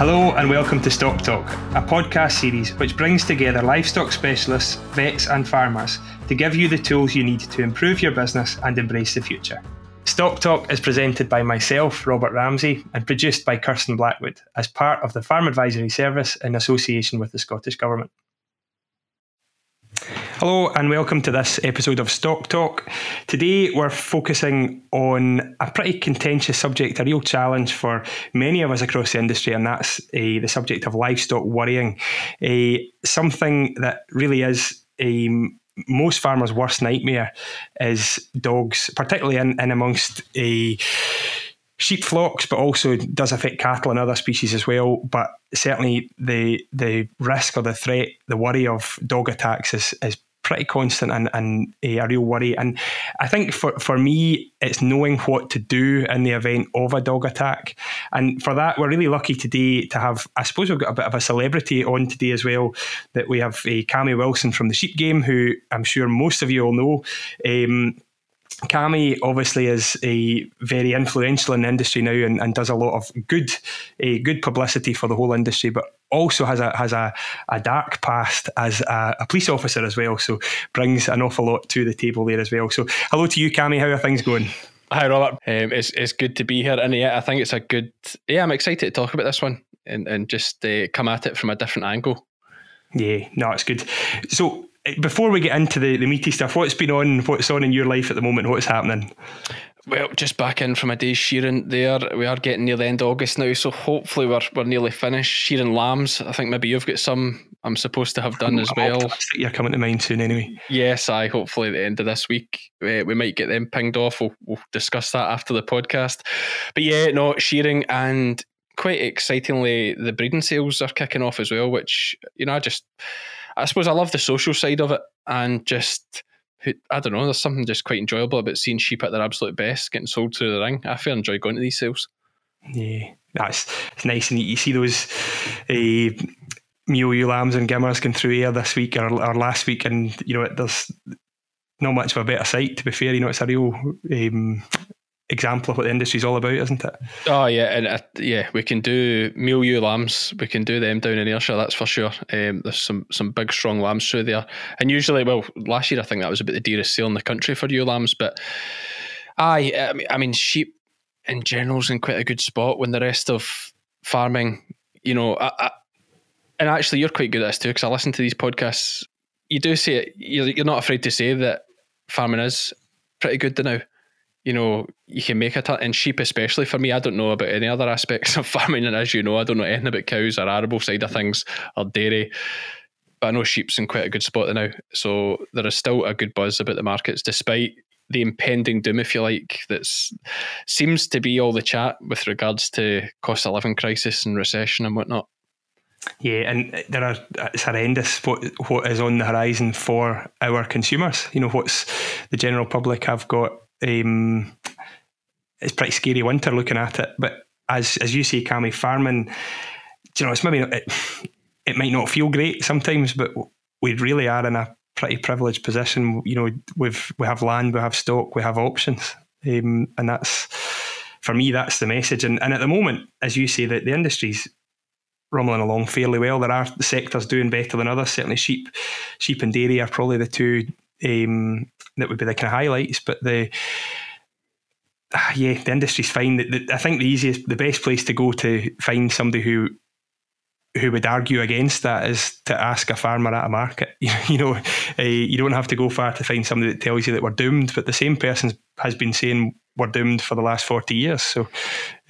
Hello and welcome to Stock Talk, a podcast series which brings together livestock specialists, vets, and farmers to give you the tools you need to improve your business and embrace the future. Stock Talk is presented by myself, Robert Ramsey, and produced by Kirsten Blackwood as part of the Farm Advisory Service in association with the Scottish Government. Hello and welcome to this episode of Stock Talk. Today we're focusing on a pretty contentious subject, a real challenge for many of us across the industry, and that's uh, the subject of livestock worrying. Uh, something that really is a most farmers' worst nightmare is dogs, particularly in, in amongst a sheep flocks, but also does affect cattle and other species as well. But certainly the the risk or the threat, the worry of dog attacks is is pretty constant and, and a, a real worry. And I think for, for me, it's knowing what to do in the event of a dog attack. And for that, we're really lucky today to have, I suppose we've got a bit of a celebrity on today as well, that we have a uh, Cammy Wilson from the Sheep Game, who I'm sure most of you all know. Um, Cammy obviously is a very influential in the industry now and, and does a lot of good, a good publicity for the whole industry, but also has a has a, a dark past as a, a, police officer as well. So brings an awful lot to the table there as well. So hello to you, Cammy. How are things going? Hi, Robert. Um, it's it's good to be here, and yeah, I think it's a good. Yeah, I'm excited to talk about this one and and just uh, come at it from a different angle. Yeah, no, it's good. So before we get into the, the meaty stuff, what's been on, what's on in your life at the moment? What's happening? Well, just back in from a day's shearing there. We are getting near the end of August now, so hopefully we're, we're nearly finished shearing lambs. I think maybe you've got some I'm supposed to have done as I'm well. You're coming to mind soon anyway. Yes, I hopefully at the end of this week uh, we might get them pinged off. We'll, we'll discuss that after the podcast. But yeah, no, shearing and quite excitingly, the breeding sales are kicking off as well, which, you know, I just I suppose I love the social side of it and just I don't know. There's something just quite enjoyable about seeing sheep at their absolute best getting sold through the ring. I feel enjoy going to these sales. Yeah, that's it's nice, and you see those uh, Mule lambs and gimmers going through here this week or, or last week, and you know it, there's not much of a better sight. To be fair, you know it's a real um, example of what the industry's all about, isn't it? Oh yeah, and uh, yeah, we can do Mule ewe lambs. We can do them down in Ayrshire, that's for sure. Um, there's some some big strong lambs through there, and usually, well, last year I think that was about the dearest sale in the country for ewe lambs. But aye, I mean, I mean sheep in general's in quite a good spot when the rest of farming, you know, I, I, and actually you're quite good at this too because I listen to these podcasts. You do say it. You're, you're not afraid to say that farming is pretty good to now you know, you can make a ton, and sheep especially for me, I don't know about any other aspects of farming, and as you know, I don't know anything about cows or arable side of things or dairy. But I know sheep's in quite a good spot now, so there is still a good buzz about the markets, despite the impending doom, if you like, that seems to be all the chat with regards to cost of living crisis and recession and whatnot. Yeah, and there are it's horrendous what what is on the horizon for our consumers. You know, what's the general public have got um, it's pretty scary winter looking at it. But as as you say, Cammy, farming, you know, it's maybe it, it might not feel great sometimes, but we really are in a pretty privileged position. You know, we've we have land, we have stock, we have options, um, and that's for me that's the message. And and at the moment, as you say, that the industry's rumbling along fairly well. There are sectors doing better than others. Certainly, sheep, sheep and dairy are probably the two um, that would be the kind of highlights. But the ah, yeah, the industry's fine. The, the, I think the easiest, the best place to go to find somebody who who would argue against that is to ask a farmer at a market. you know, uh, you don't have to go far to find somebody that tells you that we're doomed, but the same person has been saying we're doomed for the last 40 years. So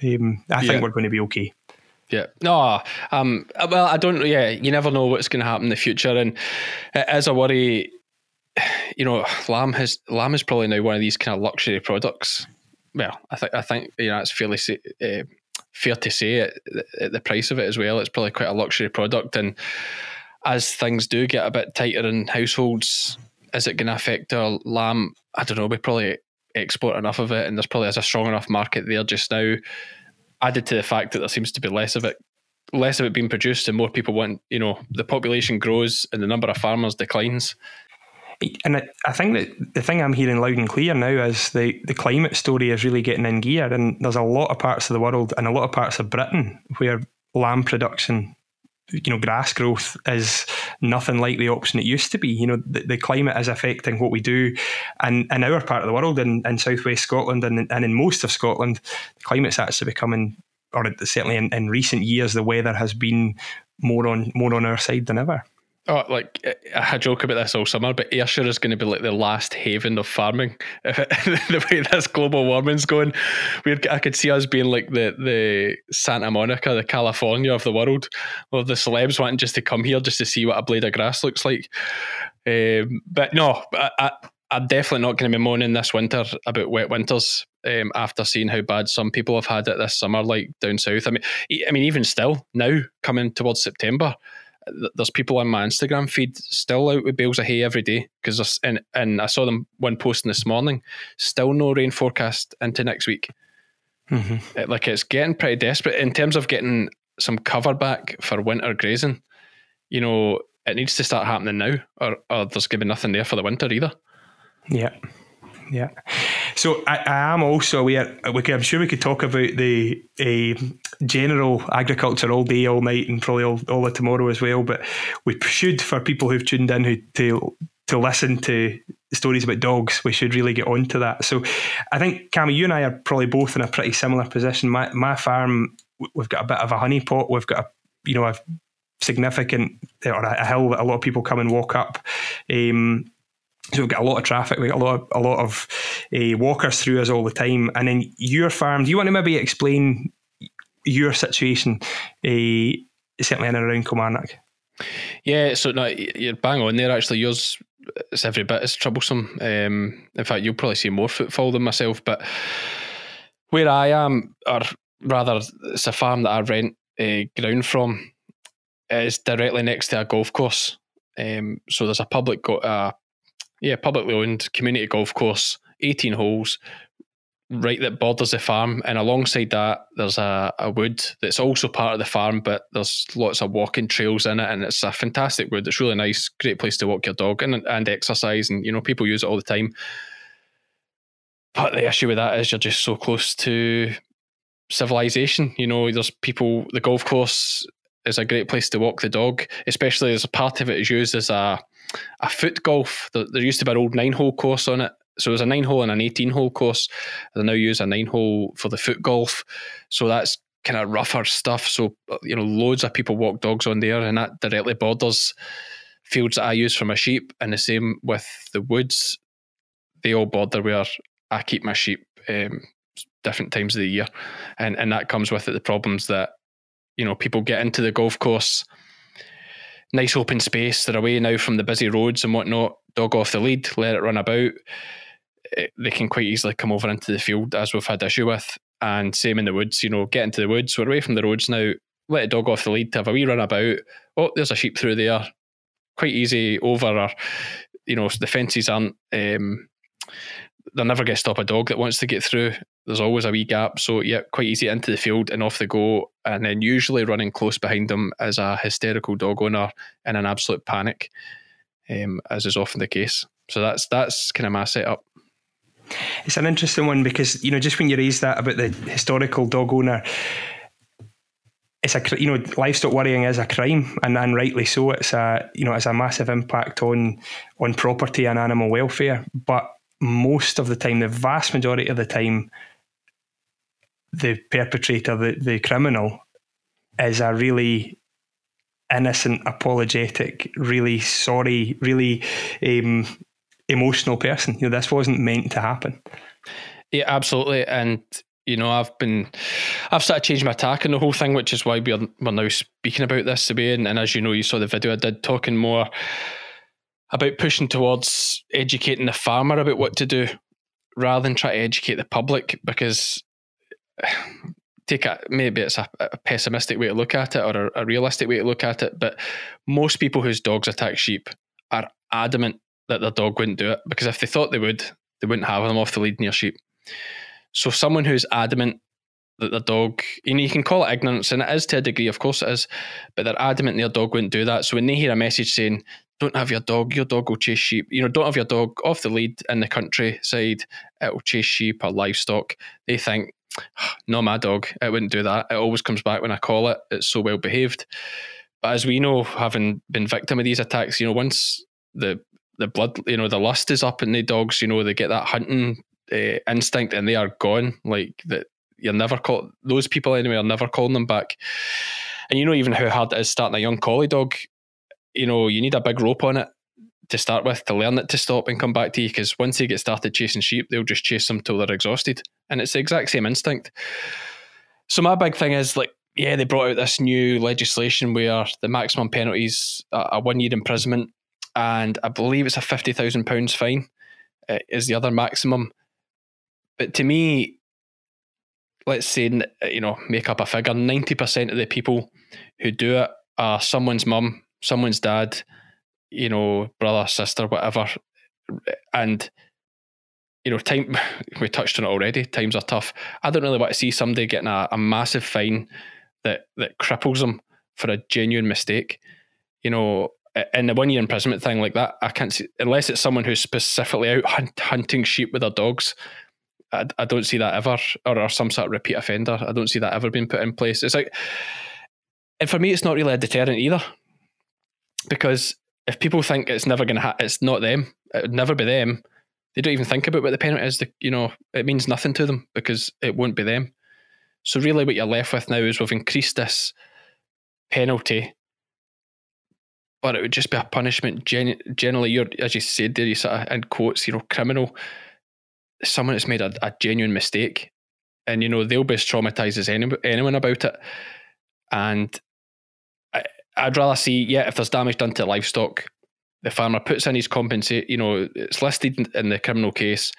um, I yeah. think we're going to be okay. Yeah. No, um, well, I don't, yeah, you never know what's going to happen in the future. And it is a worry you know, lamb has lamb is probably now one of these kind of luxury products. Well, I think I think you know it's fairly uh, fair to say at, at the price of it as well. It's probably quite a luxury product, and as things do get a bit tighter in households, is it going to affect our lamb? I don't know. We probably export enough of it, and there's probably is a strong enough market there just now. Added to the fact that there seems to be less of it less of it being produced and more people want, you know, the population grows and the number of farmers declines and I, I think that the thing I'm hearing loud and clear now is the, the climate story is really getting in gear, and there's a lot of parts of the world and a lot of parts of Britain where lamb production you know, grass growth is nothing like the option it used to be. You know, the, the climate is affecting what we do, and in our part of the world, in, in southwest Scotland, and, and in most of Scotland, the climate's actually becoming, or certainly in, in recent years, the weather has been more on more on our side than ever. Oh, like I joke about this all summer, but Ayrshire is going to be like the last haven of farming. If the way this global warming's going, we I could see us being like the the Santa Monica, the California of the world, of the celebs wanting just to come here just to see what a blade of grass looks like. Um, but no, I, I'm definitely not going to be moaning this winter about wet winters. Um, after seeing how bad some people have had it this summer, like down south. I mean, I mean, even still now coming towards September there's people on my Instagram feed still out with bales of hay every day because and and I saw them one posting this morning. Still no rain forecast into next week. Mm-hmm. It, like it's getting pretty desperate in terms of getting some cover back for winter grazing. You know, it needs to start happening now, or, or there's going to be nothing there for the winter either. Yeah. Yeah. So I, I am also aware. We I'm sure we could talk about the a general agriculture all day, all night, and probably all, all of tomorrow as well. But we should, for people who've tuned in who to to listen to stories about dogs, we should really get on to that. So I think Cammy, you and I are probably both in a pretty similar position. My my farm, we've got a bit of a honey pot. We've got a you know a significant or a hill that a lot of people come and walk up. Um, so we've got a lot of traffic. We've got a lot of, a lot of uh, walkers through us all the time. And then your farm, do you want to maybe explain your situation, uh, certainly in and around Kilmarnock? Yeah, so no, you're bang on there. Actually, yours is every bit as troublesome. Um, in fact, you'll probably see more footfall than myself. But where I am, or rather, it's a farm that I rent uh, ground from. Is directly next to a golf course. Um, so there's a public go- uh, yeah, publicly owned community golf course, 18 holes, hmm. right that borders the farm. And alongside that, there's a, a wood that's also part of the farm, but there's lots of walking trails in it. And it's a fantastic wood. It's really nice, great place to walk your dog and, and exercise. And, you know, people use it all the time. But the issue with that is you're just so close to civilization. You know, there's people, the golf course is a great place to walk the dog, especially as a part of it is used as a a foot golf. There, there used to be an old nine hole course on it. So it was a nine hole and an 18 hole course. They now use a nine hole for the foot golf. So that's kind of rougher stuff. So, you know, loads of people walk dogs on there, and that directly borders fields that I use for my sheep. And the same with the woods, they all border where I keep my sheep um, different times of the year. And, and that comes with it the problems that, you know, people get into the golf course nice open space. They're away now from the busy roads and whatnot. Dog off the lead, let it run about. It, eh, they can quite easily come over into the field, as we've had issue with. And same in the woods, you know, get into the woods. We're away from the roads now. Let a dog off the lead to have a wee run about. Oh, there's a sheep through there. Quite easy over, or, you know, the fences aren't. Um, they'll never get stop a dog that wants to get through. There's always a wee gap. So, yeah, quite easy into the field and off they go. And then usually running close behind them is a hysterical dog owner in an absolute panic, um, as is often the case. So that's that's kind of my setup. It's an interesting one because you know just when you raise that about the historical dog owner, it's a you know livestock worrying is a crime and, and rightly so. It's a you know it's a massive impact on on property and animal welfare, but most of the time, the vast majority of the time, the perpetrator, the, the criminal, is a really innocent, apologetic, really sorry, really um, emotional person. You know, this wasn't meant to happen. Yeah, absolutely. And you know, I've been, I've started changing my tack on the whole thing, which is why we're we're now speaking about this today. And, and as you know, you saw the video I did talking more about pushing towards educating the farmer about what to do rather than try to educate the public because take a maybe it's a, a, pessimistic way to look at it or a, a, realistic way to look at it but most people whose dogs attack sheep are adamant that their dog wouldn't do it because if they thought they would they wouldn't have them off the lead near sheep. So someone who's adamant that their dog you know you can call it ignorance and it is to a degree of course it is but they're adamant their dog wouldn't do that. So when they hear a message saying don't have your dog. Your dog will chase sheep. You know, don't have your dog off the lead in the countryside. It will chase sheep or livestock. They think no, my dog, it wouldn't do that. It always comes back when I call it. It's so well behaved. But as we know, having been victim of these attacks, you know, once the the blood, you know, the lust is up in the dogs, you know, they get that hunting uh, instinct and they are gone. Like that, you're never call those people anyway are never calling them back. And you know even how hard it is starting a young collie dog. You know, you need a big rope on it to start with to learn it to stop and come back to you because once they get started chasing sheep, they'll just chase them till they're exhausted. And it's the exact same instinct. So my big thing is like, yeah, they brought out this new legislation where the maximum penalties a one year imprisonment and I believe it's a fifty thousand pounds fine uh, is the other maximum. But to me, let's say you know make up a figure, ninety percent of the people who do it are someone's mum, someone's dad, you know, brother, sister, whatever, and you know, time we touched on it already. Times are tough. I don't really want to see somebody getting a, a massive fine that that cripples them for a genuine mistake. You know, in the one year imprisonment thing like that, I can't see unless it's someone who's specifically out hunt, hunting sheep with their dogs. I, don't see that ever, or, or some sort of repeat offender. I don't see that ever being put in place. It's like, and for me, it's not really a deterrent either, because if people think it's never going to, ha- it's not them. It would never be them. They don't even think about what the penalty is. The, you know, it means nothing to them because it won't be them. So really, what you're left with now is we've increased this penalty but it would just be a punishment. Gen- generally, you're as you said there, you sort of in quotes, you know, criminal. Someone that's made a, a genuine mistake, and you know they'll be as traumatized as any, anyone about it. And I'd rather see, yeah, if there's damage done to livestock, the farmer puts in his compensate. You know, it's listed in the criminal case.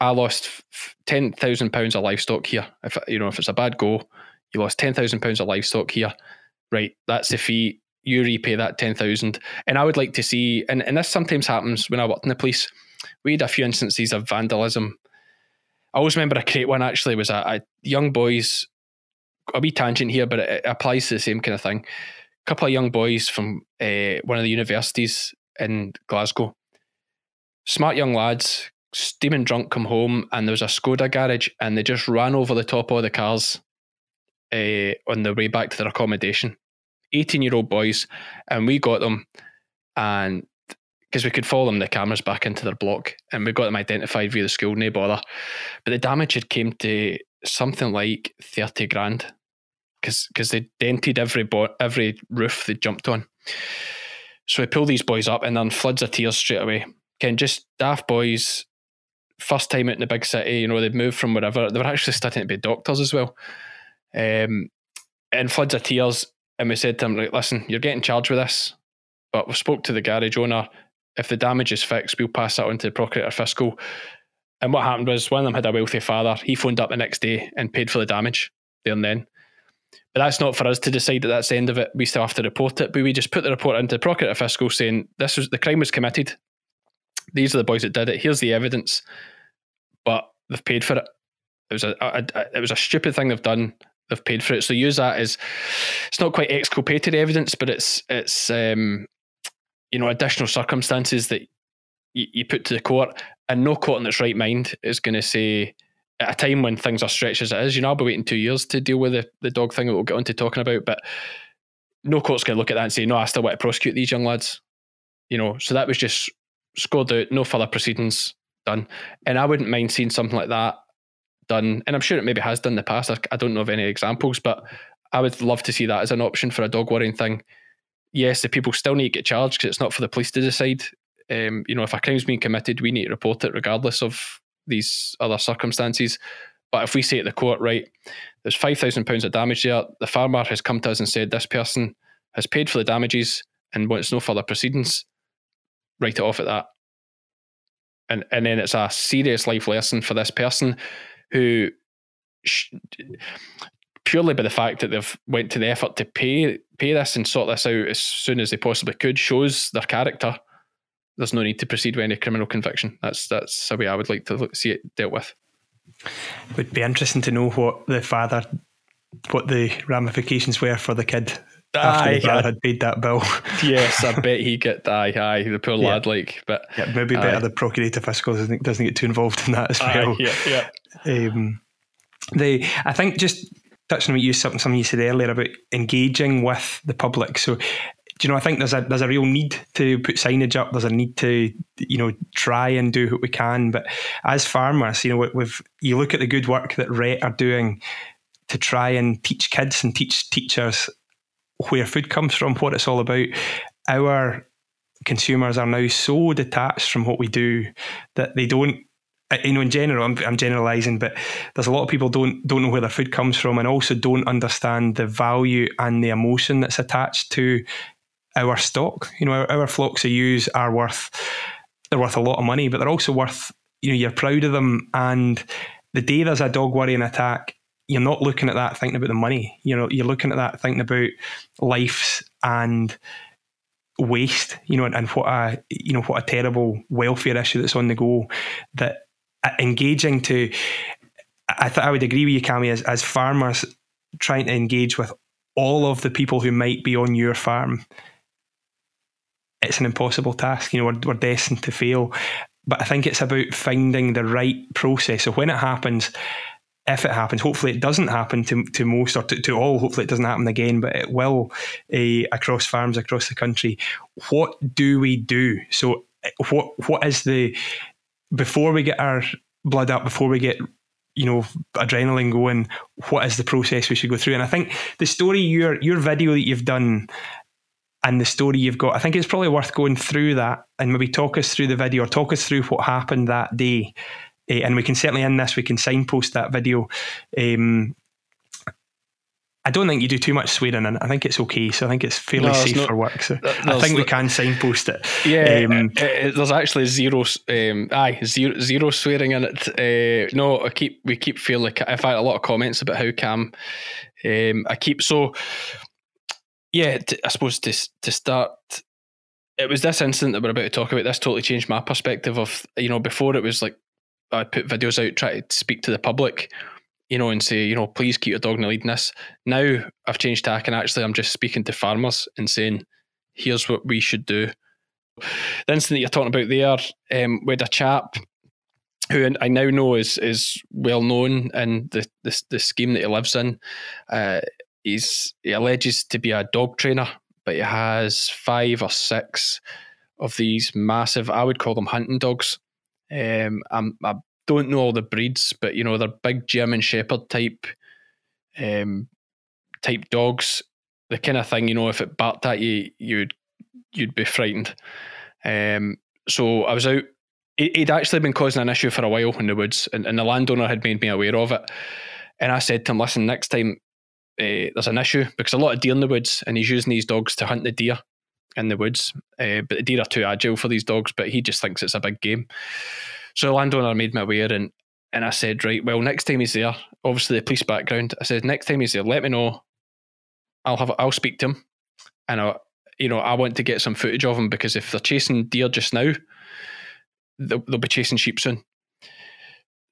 I lost ten thousand pounds of livestock here. If you know, if it's a bad go, you lost ten thousand pounds of livestock here. Right, that's the fee you repay that 10,000. And I would like to see, and, and this sometimes happens when I worked in the police, we had a few instances of vandalism. I always remember a great one actually was a, a young boys, a wee tangent here, but it, it, applies to the same kind of thing. Couple of young boys from uh, one of the universities in Glasgow, smart young lads, steaming drunk, come home, and there was a Skoda garage, and they just ran over the top of the cars uh, on their way back to their accommodation. 18 year old boys, and we got them, and because we could follow them the cameras back into their block, and we got them identified via the school, no bother. But the damage had came to something like 30 grand because because they dented every bo- every roof they jumped on. So we pull these boys up and then floods of tears straight away. Ken, just daft boys, first time out in the big city, you know, they'd moved from wherever. They were actually studying to be doctors as well. Um, and floods of tears and we said to him, like, listen, you're getting charged with this, but we spoke to the garage owner. If the damage is fixed, we'll pass that on to the procurator fiscal. And what happened was one of them had a wealthy father. He phoned up the next day and paid for the damage there and then. But that's not for us to decide that that's the end of it. We still have to report it. But we just put the report into the procurator fiscal saying this was the crime was committed. These are the boys that did it. Here's the evidence. But they've paid for it. It was a, a, a it was a stupid thing they've done they've paid for it. So use that as it's not quite exculpatory evidence, but it's it's um, you know additional circumstances that you, you put to the court, and no court in its right mind is going to say at a time when things are stretched as it is. You know, I'll be waiting two years to deal with the, the dog thing that we'll get on to talking about, but no court's going to look at that and say, no, I still want to prosecute these young lads. You know, so that was just scored out, no further proceedings done. And I wouldn't mind seeing something like that done, and I'm sure it maybe has done in the past. I, I don't know of any examples, but I would love to see that as an option for a dog worrying thing. Yes, the people still need to get charged because it's not for the police to decide. Um, you know, if a crime's been committed, we need to report it regardless of these other circumstances. But if we say at the court, right, there's five thousand pounds of damage there, the farmer has come to us and said this person has paid for the damages and wants no further proceedings, write it off at that. And and then it's a serious life lesson for this person who sh- purely by the fact that they've went to the effort to pay pay this and sort this out as soon as they possibly could shows their character. There's no need to proceed with any criminal conviction. That's that's the way I would like to see it dealt with. It would be interesting to know what the father, what the ramifications were for the kid after aye, the brother had paid that bill. yes, I bet he get aye, aye, the poor yeah. lad. Like, but yeah, maybe better the procurator fiscal doesn't, doesn't get too involved in that as well. Aye, yeah, yeah. Um, the I think just touching on what you something something you said earlier about engaging with the public. So do you know, I think there's a there's a real need to put signage up. There's a need to you know try and do what we can. But as farmers, you know, we've you look at the good work that RHET are doing to try and teach kids and teach teachers where food comes from, what it's all about. Our consumers are now so detached from what we do that they don't you know, in general, I'm, I'm generalising, but there's a lot of people don't don't know where their food comes from, and also don't understand the value and the emotion that's attached to our stock. You know, our, our flocks of ewes are worth they're worth a lot of money, but they're also worth you know you're proud of them. And the day there's a dog worrying attack, you're not looking at that thinking about the money. You know, you're looking at that thinking about lives and waste. You know, and, and what a you know what a terrible welfare issue that's on the go. That uh, engaging to, I th- I would agree with you, Cammy, as as farmers trying to engage with all of the people who might be on your farm it's an impossible task. You know, we're, we're destined to fail. But I think it's about finding the right process. So when it happens, if it happens, hopefully it doesn't happen to, to most or to, to all. Hopefully it doesn't happen again, but it will uh, across farms across the country. What do we do? So what what is the before we get our blood up, before we get you know adrenaline going? What is the process we should go through? And I think the story your your video that you've done and the story you've got. I think it's probably worth going through that and maybe talk us through the video or talk us through what happened that day. Uh, and we can certainly in this we can signpost that video. Um, I don't think you do too much swearing in it. I think it's okay. So I think it's fairly no, safe not, for work. So I think we can signpost it. Yeah, um, it, it, there's actually zero. Um, aye, zero, zero swearing in it. Uh, no, I keep we keep feeling like I've had a lot of comments about how Cam. Um, I keep so yeah, to, I suppose to to start, it was this incident that we're about to talk about. This totally changed my perspective of you know before it was like I put videos out, try to speak to the public, you know, and say you know please keep your dog in the lead in this. Now I've changed tack and actually I'm just speaking to farmers and saying here's what we should do. The incident that you're talking about there, um, with a chap who I now know is is well known in the the, the scheme that he lives in. Uh, he's he alleges to be a dog trainer, but he has five or six of these massive. I would call them hunting dogs. Um, I'm, I don't know all the breeds, but you know they're big German Shepherd type, um, type dogs. The kind of thing you know, if it barked at you, you'd you'd be frightened. Um, so I was out. He'd actually been causing an issue for a while in the woods, and, and the landowner had made me aware of it. And I said to him, "Listen, next time uh, there's an issue because a lot of deer in the woods, and he's using these dogs to hunt the deer in the woods. Uh, but the deer are too agile for these dogs, but he just thinks it's a big game. So the landowner made me aware, and and I said, right, well, next time he's there, obviously the police background. I said, next time he's there, let me know. I'll have I'll speak to him, and I, you know, I want to get some footage of him because if they're chasing deer just now, they'll, they'll be chasing sheep soon.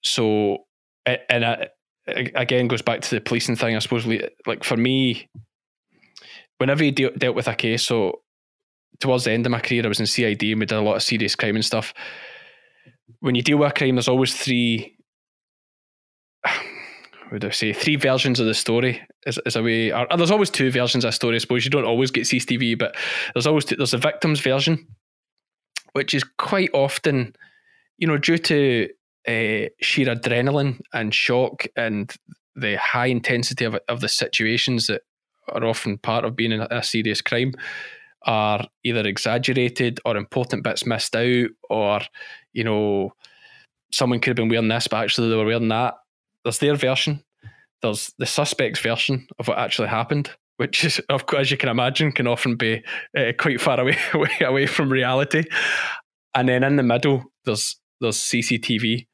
So, and I, again goes back to the policing thing. I suppose, like for me, whenever you de- dealt with a case, so towards the end of my career, I was in CID and we did a lot of serious crime and stuff. When you deal with a crime, there's always three. Would I say three versions of the story? Is, is a way, or, there's always two versions of a story. I suppose you don't always get CCTV, but there's always there's a victim's version, which is quite often, you know, due to uh, sheer adrenaline and shock and the high intensity of, of the situations that are often part of being in a, serious crime are either exaggerated or important bits missed out or you know someone could have been wearing this but actually they were wearing that. There's their version. There's the suspect's version of what actually happened which is of course as you can imagine can often be uh, quite far away away from reality. And then in the middle there's there's cctv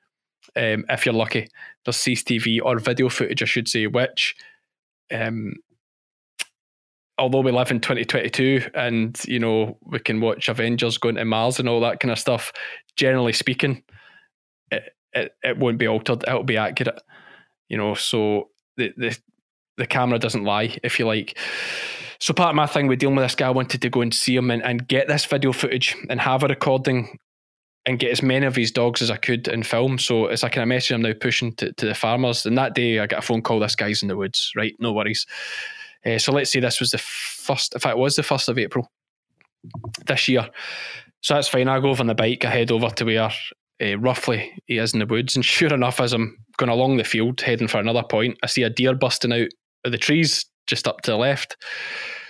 um, if you're lucky. There's CCTV or video footage, I should say, which, um, although we live in 2022 and you know we can watch Avengers going to Mars and all that kind of stuff, generally speaking, it, it, it won't be altered. It'll be accurate. You know, so the the the camera doesn't lie, if you like. So part of my thing with dealing with this guy, I wanted to go and see him and, and get this video footage and have a recording and get as many of his dogs as I could in film. So it's like a message I'm now pushing to, to the farmers. And that day I got a phone call, this guy's in the woods, right? No worries. Uh, so let's say this was the first, in fact, it was the 1st of April this year. So that's fine. I go over on the bike, I head over to where uh, roughly he is in the woods. And sure enough, as I'm going along the field, heading for another point, I see a deer busting out of the trees just up to the left.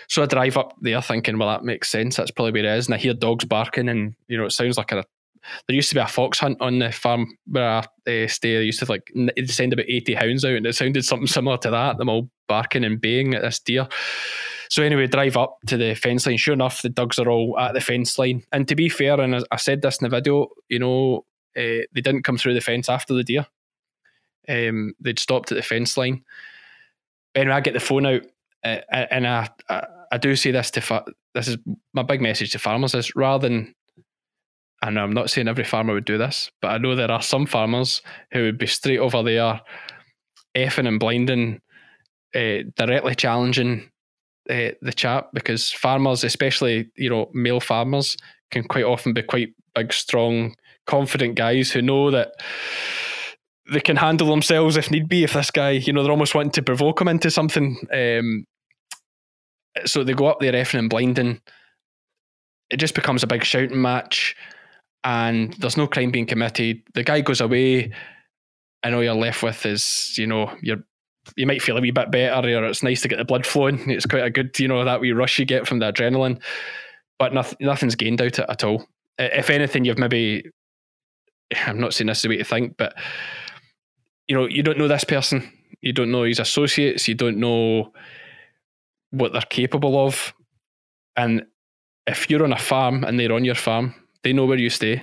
So I drive up there thinking, well, that makes sense. That's probably where it is. And I hear dogs barking, and you know, it sounds like a. There used to be a fox hunt on the farm where I uh, stay. They used to like send about eighty hounds out, and it sounded something similar to that. Them all barking and baying at this deer. So anyway, drive up to the fence line. Sure enough, the dogs are all at the fence line. And to be fair, and I said this in the video, you know, uh, they didn't come through the fence after the deer. Um, they'd stopped at the fence line. Anyway, I get the phone out, uh, and I, I, I do say this to fa- this is my big message to farmers is rather than and I'm not saying every farmer would do this, but I know there are some farmers who would be straight over there, effing and blinding, uh, directly challenging uh, the chap because farmers, especially you know male farmers, can quite often be quite big, strong, confident guys who know that they can handle themselves if need be. If this guy, you know, they're almost wanting to provoke him into something. Um, so they go up there effing and blinding. It just becomes a big shouting match, and mm-hmm. there's no crime being committed. The guy goes away, and all you're left with is, you know, you're you might feel a wee bit better, or it's nice to get the blood flowing. It's quite a good, you know, that wee rush you get from the adrenaline. But nothing, nothing's gained out of it at all. If anything, you've maybe, I'm not saying this is the way to think, but you know, you don't know this person, you don't know his associates, you don't know what they're capable of, and if you're on a farm and they're on your farm, they know where you stay.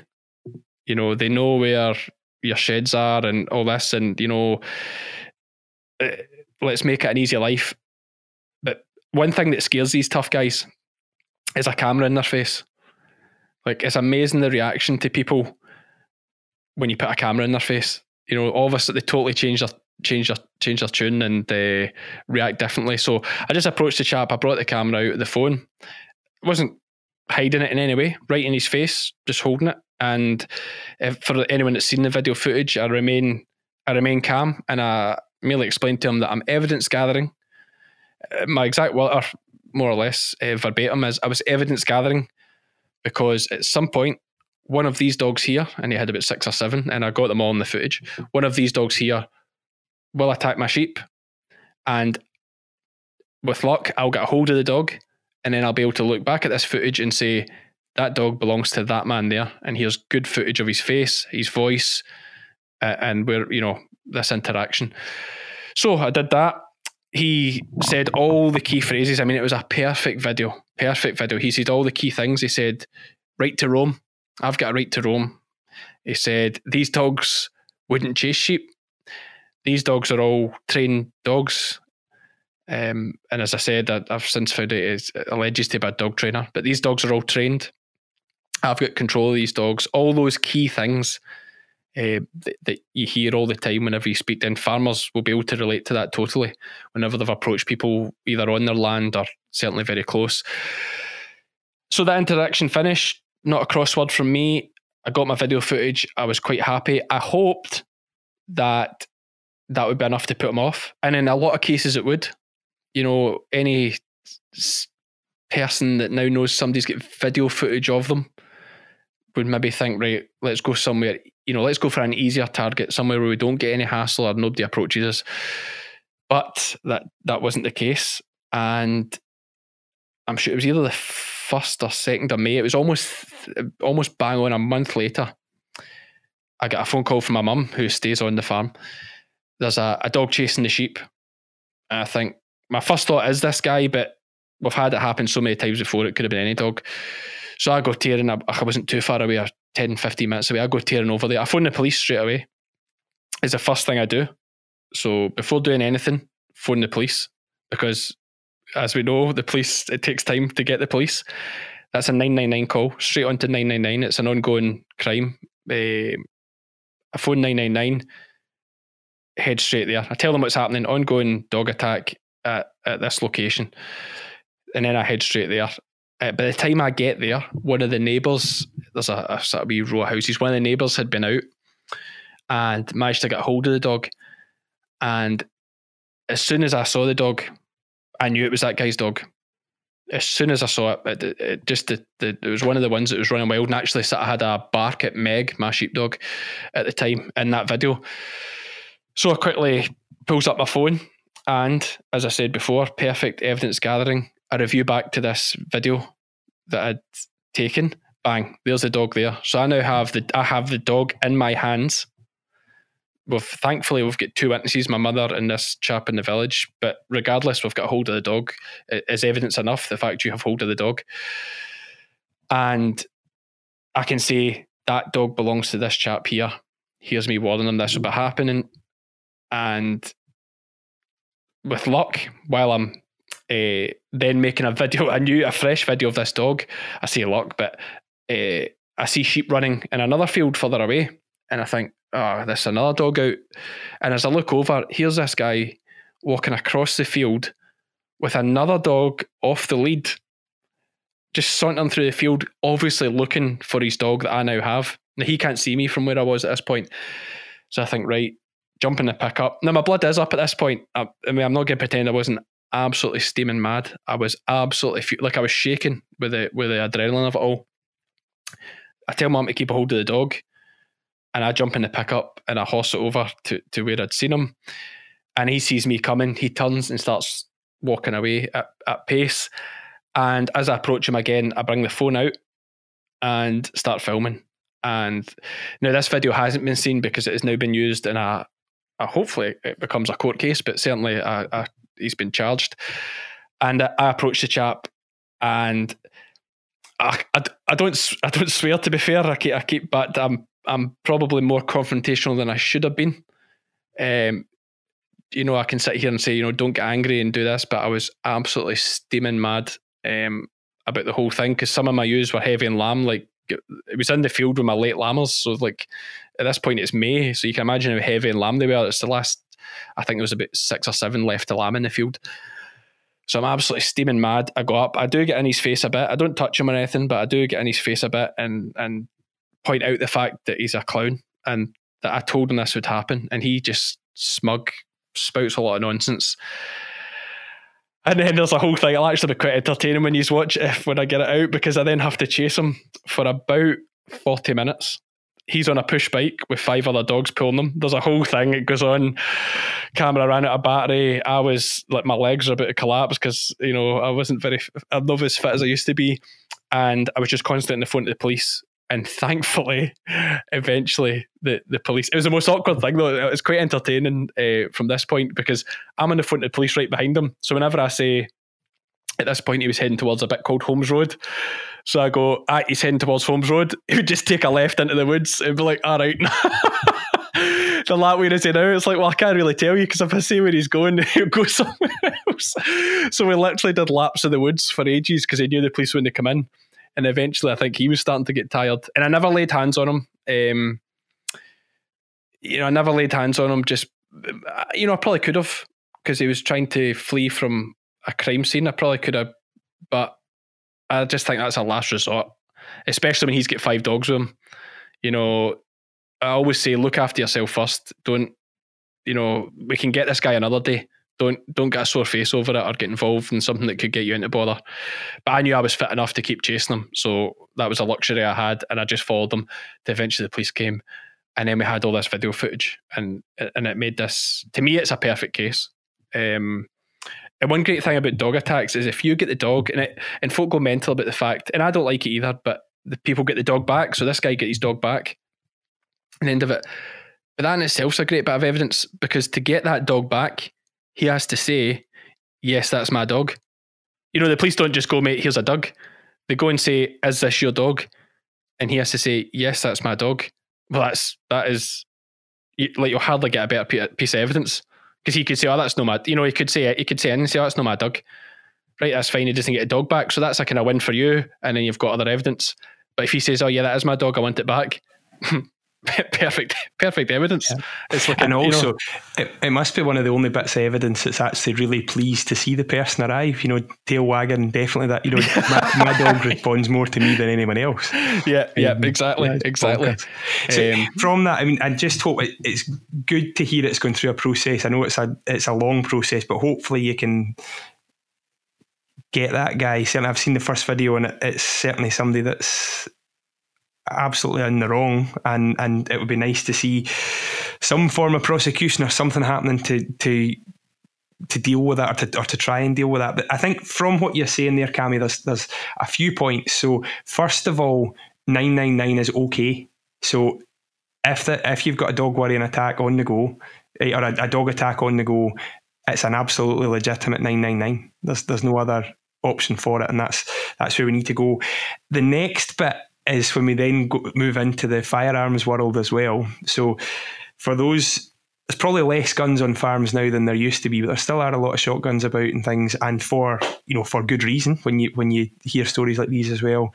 You know, they know where your sheds are and all this, and you know uh, let's make it an easier life. But one thing that scares these tough guys is a camera in their face. Like it's amazing the reaction to people when you put a camera in their face. You know, all of us they totally change their change their change their tune and uh, react differently. So I just approached the chap. I brought the camera out of the phone. It wasn't hiding it in any way, right in his face, just holding it. And for anyone that's seen the video footage, I remain I remain calm and I merely explained to him that I'm evidence gathering. Uh, my exact word, more or less uh, verbatim, is I was evidence gathering because at some point, one of these dogs here, and he had about six or seven, and I got them all in the footage. One of these dogs here will attack my sheep, and with luck, I'll get a hold of the dog, and then I'll be able to look back at this footage and say, that dog belongs to that man there, and here's good footage of his face, his voice, uh, and where you know this interaction. So I did that. He said all the key phrases. I mean, it was a perfect video. Perfect video. He said all the key things. He said, right to roam. I've got a right to roam. He said, these dogs wouldn't chase sheep. These dogs are all trained dogs. Um, and as I said, I, have since found out it alleges to be a dog trainer, but these dogs are all trained. I've got control of these dogs. All those key things uh, that, that, you hear all the time whenever you speak to, and farmers will be able to relate to that totally whenever they've approached people either on their land or certainly very close. So that interaction finished, not a crossword from me. I got my video footage. I was quite happy. I hoped that that would be enough to put them off. And in a lot of cases, it would. You know, any person that now knows somebody's got video footage of them would maybe think, right, let's go somewhere, you know, let's go for an easier target, somewhere where we don't get any hassle or nobody approaches us. But that that wasn't the case. And I'm sure it was either the first or second of May. It was almost almost bang on a month later. I got a phone call from my mum who stays on the farm. There's a, a dog chasing the sheep. And I think my first thought is this guy, but we've had it happen so many times before, it could have been any dog. So I go tearing, I, I wasn't too far away, 10, 15 minutes away. I go tearing over there. I phone the police straight away. It's the first thing I do. So before doing anything, phone the police because, as we know, the police, it takes time to get the police. That's a 999 call, straight on to 999. It's an ongoing crime. Uh, I phone 999, head straight there. I tell them what's happening, ongoing dog attack at, at this location. And then I head straight there Uh, by the time I get there, one of the neighbours, there's a, a sort of wee row of houses, one of the neighbours had been out and managed to get hold of the dog. And as soon as I saw the dog, I knew it was that guy's dog. As soon as I saw it, it, it just the, the, it was one of the ones that was running wild. And actually, had a bark at Meg, my sheepdog, at the time in that video. So I quickly pulls up my phone, and as I said before, perfect evidence gathering. A review back to this video that I'd taken. Bang! There's the dog there. So I now have the I have the dog in my hands we've thankfully we've got two witnesses, my mother and this chap in the village. But regardless, we've got hold of the dog. Is evidence enough the fact you have hold of the dog? And I can say that dog belongs to this chap here. Here's me warning him this will be happening. And with luck, while I'm uh, then making a video, a new, a fresh video of this dog, I say luck, but uh, I see sheep running in another field further away. And I think, oh, there's another dog out. And as I look over, here's this guy walking across the field with another dog off the lead, just sauntering through the field, obviously looking for his dog that I now have. Now, he can't see me from where I was at this point. So I think, right, jump in the pickup. Now, my blood is up at this point. I, I mean, I'm not going to pretend I wasn't absolutely steaming mad. I was absolutely, like, I was shaking with the, with the adrenaline of it all. I tell mum to keep a hold of the dog and I jump in the pickup and I horse it over to, to where I'd seen him. And he sees me coming. He turns and starts walking away at, at pace. And as I approach him again, I bring the phone out and start filming. And now this video hasn't been seen because it has now been used in a, a hopefully it becomes a court case, but certainly a, a, he's been charged. And I, I approach the chap and I, I, I, don't I don't swear to be fair. I keep I keep but I'm I'm probably more confrontational than I should have been. Um, you know, I can sit here and say, you know, don't get angry and do this, but I was absolutely steaming mad um, about the whole thing because some of my ewes were heavy and lamb. Like it was in the field with my late lambers, so like at this point it's May, so you can imagine how heavy and lamb they were. It's the last, I think there was about six or seven left to lamb in the field. So I'm absolutely steaming mad. I go up. I do get in his face a bit. I don't touch him or anything, but I do get in his face a bit and and point out the fact that he's a clown and that I told him this would happen, and he just smug spouts a lot of nonsense. And then there's a whole thing. It'll actually be quite entertaining when you watch it when I get it out because I then have to chase him for about 40 minutes. He's on a push bike with five other dogs pulling them. There's a whole thing. It goes on. Camera ran out of battery. I was like, my legs are about to collapse because, you know, I wasn't very, I'm not as fit as I used to be. And I was just constantly in the front of the police and thankfully, eventually the, the police. It was the most awkward thing though. It was quite entertaining uh, from this point because I'm in the front of the police right behind him. So whenever I say at this point he was heading towards a bit called Holmes Road, so I go, ah, he's heading towards Holmes Road. He would just take a left into the woods and be like, all right. the lap where is he now? It's like, well, I can't really tell you because if I say where he's going, he'll go somewhere else. So we literally did laps of the woods for ages because he knew the police wouldn't come in and eventually I think he was starting to get tired. And I never laid hands on him. Um, you know, I never laid hands on him. Just you know, I probably could have because he was trying to flee from a crime scene. I probably could have, but I just think that's a last resort, especially when he's got five dogs with him. You know, I always say, look after yourself first. Don't, you know, we can get this guy another day don't don't get a sore face over it or get involved in something that could get you into bother. But I knew I was fit enough to keep chasing them, so that was a luxury I had, and I just followed them. To eventually, the police came, and then we had all this video footage, and and it made this to me, it's a perfect case. Um, and one great thing about dog attacks is if you get the dog, and it and folk go mental about the fact, and I don't like it either, but the people get the dog back, so this guy gets his dog back. At the end of it, but that in itself is a great bit of evidence because to get that dog back he has to say, Yes, that's my dog. You know, the police don't just go, mate, here's a dog. They go and say, Is this your dog? And he has to say, Yes, that's my dog. Well, that's, that is, like, you'll hardly get a better piece of evidence. Because he could say, Oh, that's no my, you know, he could say, he could say, and say, Oh, that's not my dog. Right, that's fine. He doesn't get a dog back. So that's a kind of win for you. And then you've got other evidence. But if he says, Oh, yeah, that is my dog, I want it back. perfect, perfect evidence. Yeah. It's like, and also, you know, it, it must be one of the only bits of evidence that's actually really pleased to see the person arrive. You know, tail wagging, definitely that. You know, my, my, dog responds more to me than anyone else. Yeah, yeah, um, exactly, yeah, exactly. So um, from that, I mean, I just hope it, it's good to hear it's going through a process. I know it's a it's a long process, but hopefully you can get that guy. Certainly, I've seen the first video, and it, it's certainly somebody that's absolutely in the wrong, and and it would be nice to see some form of prosecution or something happening to to to deal with that or to, or to try and deal with that. But I think from what you're saying there, Cammy, there's there's a few points. So first of all, nine nine nine is okay. So if the if you've got a dog worrying attack on the go, eh, or a, a dog attack on the go, it's an absolutely legitimate nine nine nine. There's there's no other option for it, and that's that's where we need to go. The next bit is when we then go, move into the firearms world as well. So for those, there's probably less guns on farms now than there used to be, but there still are a lot of shotguns about and things, and for you know for good reason. When you when you hear stories like these as well,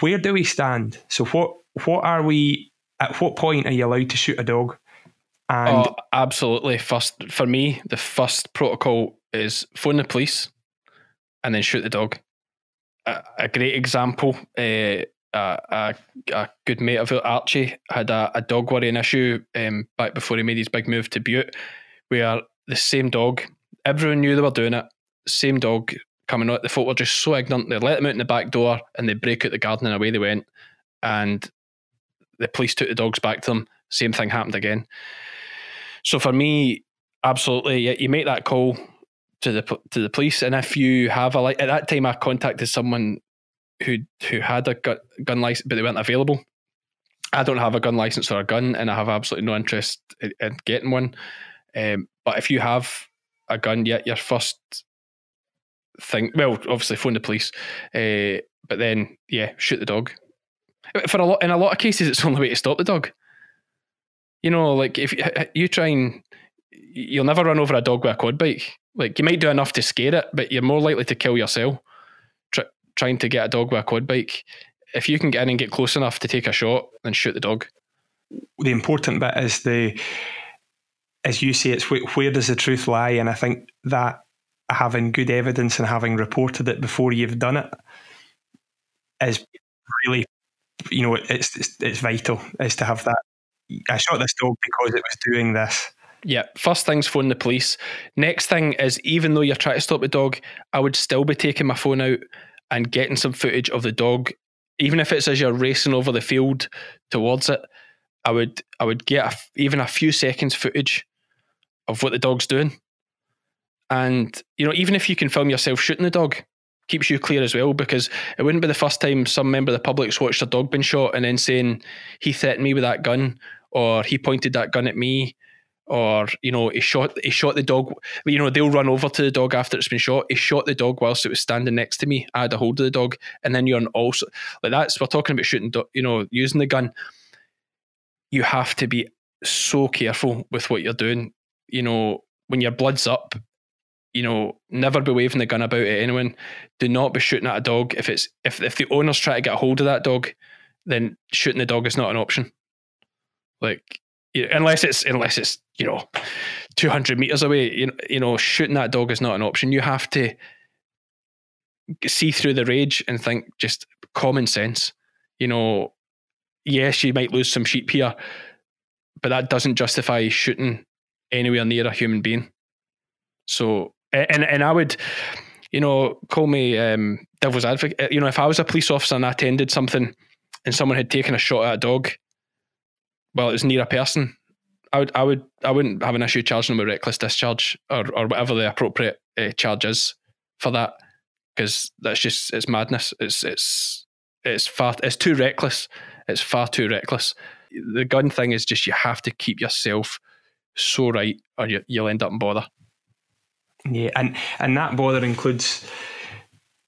where do we stand? So what what are we? At what point are you allowed to shoot a dog? And oh, absolutely. First, for me, the first protocol is phone the police and then shoot the dog. A, a great example. Uh, a, a, good mate of Archie had a, a dog worrying issue um, back before he made his big move to Bute, where the same dog, everyone knew they were doing it, same dog coming out. The folk were just so ignorant. They let them out in the back door and they break out the garden and away they went. And the police took the dogs back to them. Same thing happened again. So for me, absolutely, you make that call to the to the police, and if you have a like at that time, I contacted someone who who had a gun, gun license, but they weren't available. I don't have a gun license or a gun, and I have absolutely no interest in, in getting one. Um, but if you have a gun, yet your first thing, well, obviously phone the police, uh, but then yeah, shoot the dog. For a lot, in a lot of cases, it's the only way to stop the dog. You know, like if you try and you'll never run over a dog with a quad bike. Like you might do enough to scare it, but you're more likely to kill yourself trying to get a dog with a quad bike, if you can get in and get close enough to take a shot, then shoot the dog. The important bit is the, as you say, it's where, where does the truth lie? And I think that having good evidence and having reported it before you've done it is really, you know, it's it's, it's vital is to have that. I shot this dog because it was doing this. Yeah, first thing's phone the police. Next thing is even though you're trying to stop the dog, I would still be taking my phone out and getting some footage of the dog, even if it's as you're racing over the field towards it, I would I would get a, even a few seconds footage of what the dog's doing. And you know, even if you can film yourself shooting the dog, keeps you clear as well because it wouldn't be the first time some member of the public's watched a dog being shot and then saying he threatened me with that gun or he pointed that gun at me or you know he shot he shot the dog you know they'll run over to the dog after it's been shot. He shot the dog whilst it was standing next to me. I had a hold of the dog. And then you're also like that's we're talking about shooting you know using the gun. You have to be so careful with what you're doing. You know when your blood's up you know never be waving the gun about at anyone. Do not be shooting at a dog. If it's if, if the owners trying to get a hold of that dog then shooting the dog is not an option. Like unless it's unless it's you know 200 meters away you know, you know shooting that dog is not an option. You have to see through the rage and think just common sense. You know yes you might lose some sheep here but that doesn't justify shooting anywhere near a human being. So and and i would you know call me um, devil's advocate. You know if i was a police officer and i attended something and someone had taken a shot at a dog well, it was near a person, I would, I would, I wouldn't have an issue charging them with reckless discharge or, or whatever the appropriate uh, charge is for that, because that's just it's madness. It's it's it's far it's too reckless. It's far too reckless. The gun thing is just you have to keep yourself so right, or you, you'll end up in bother. Yeah, and and that bother includes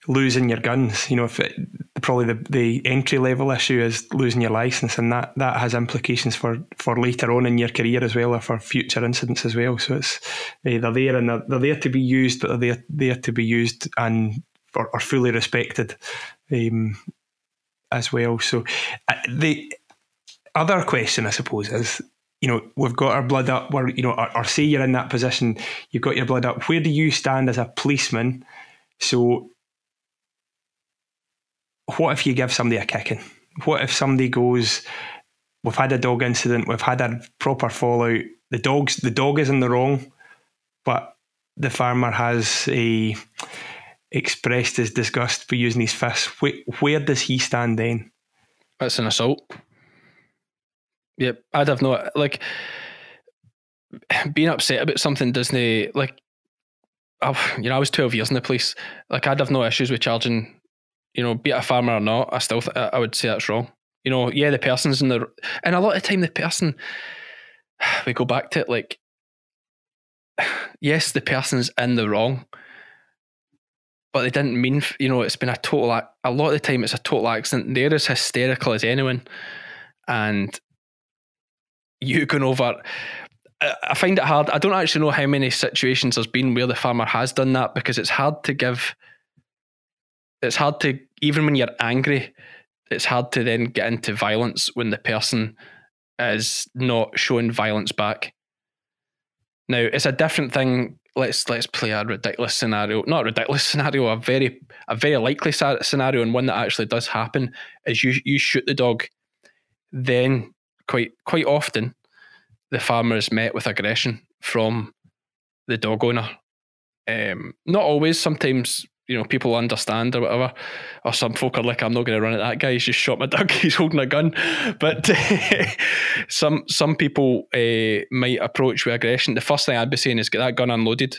losing your guns. You know, if it, probably the, the entry level issue is losing your license, and that, that has implications for, for later on in your career as well, or for future incidents as well. So it's uh, they're there and they're, they're there to be used, but they're there, to be used and are, are fully respected um, as well. So the other question, I suppose, is you know we've got our blood up. Where you know, or, or say you're in that position, you've got your blood up. Where do you stand as a policeman? So, what if you give somebody a kicking? What if somebody goes? We've had a dog incident. We've had a proper fallout. The dog's the dog is in the wrong, but the farmer has a expressed his disgust for using his fists. Where, where does he stand then? That's an assault. Yep, I'd have no like being upset about something doesn't like. I, you know, I was twelve years in the police. Like, I'd have no issues with charging. You know, be it a farmer or not, I still th- I would say that's wrong. You know, yeah, the person's in the and a lot of time the person we go back to it like yes, the person's in the wrong, but they didn't mean, you know, it's been a total, a lot of the time it's a total accident. They're as hysterical as anyone. And you can over, I find it hard. I don't actually know how many situations there's been where the farmer has done that because it's hard to give, it's hard to, even when you're angry, it's hard to then get into violence when the person is not showing violence back. Now it's a different thing. Let's let's play a ridiculous scenario, not a ridiculous scenario, a very a very likely scenario, and one that actually does happen is you you shoot the dog, then quite quite often, the farmer is met with aggression from the dog owner. Um, not always. Sometimes you know people understand or whatever or some folk are like i'm not going to run at that guy he's just shot my dog he's holding a gun. But some some people uh, might approach with aggression. The first thing i'd be saying is get that gun unloaded.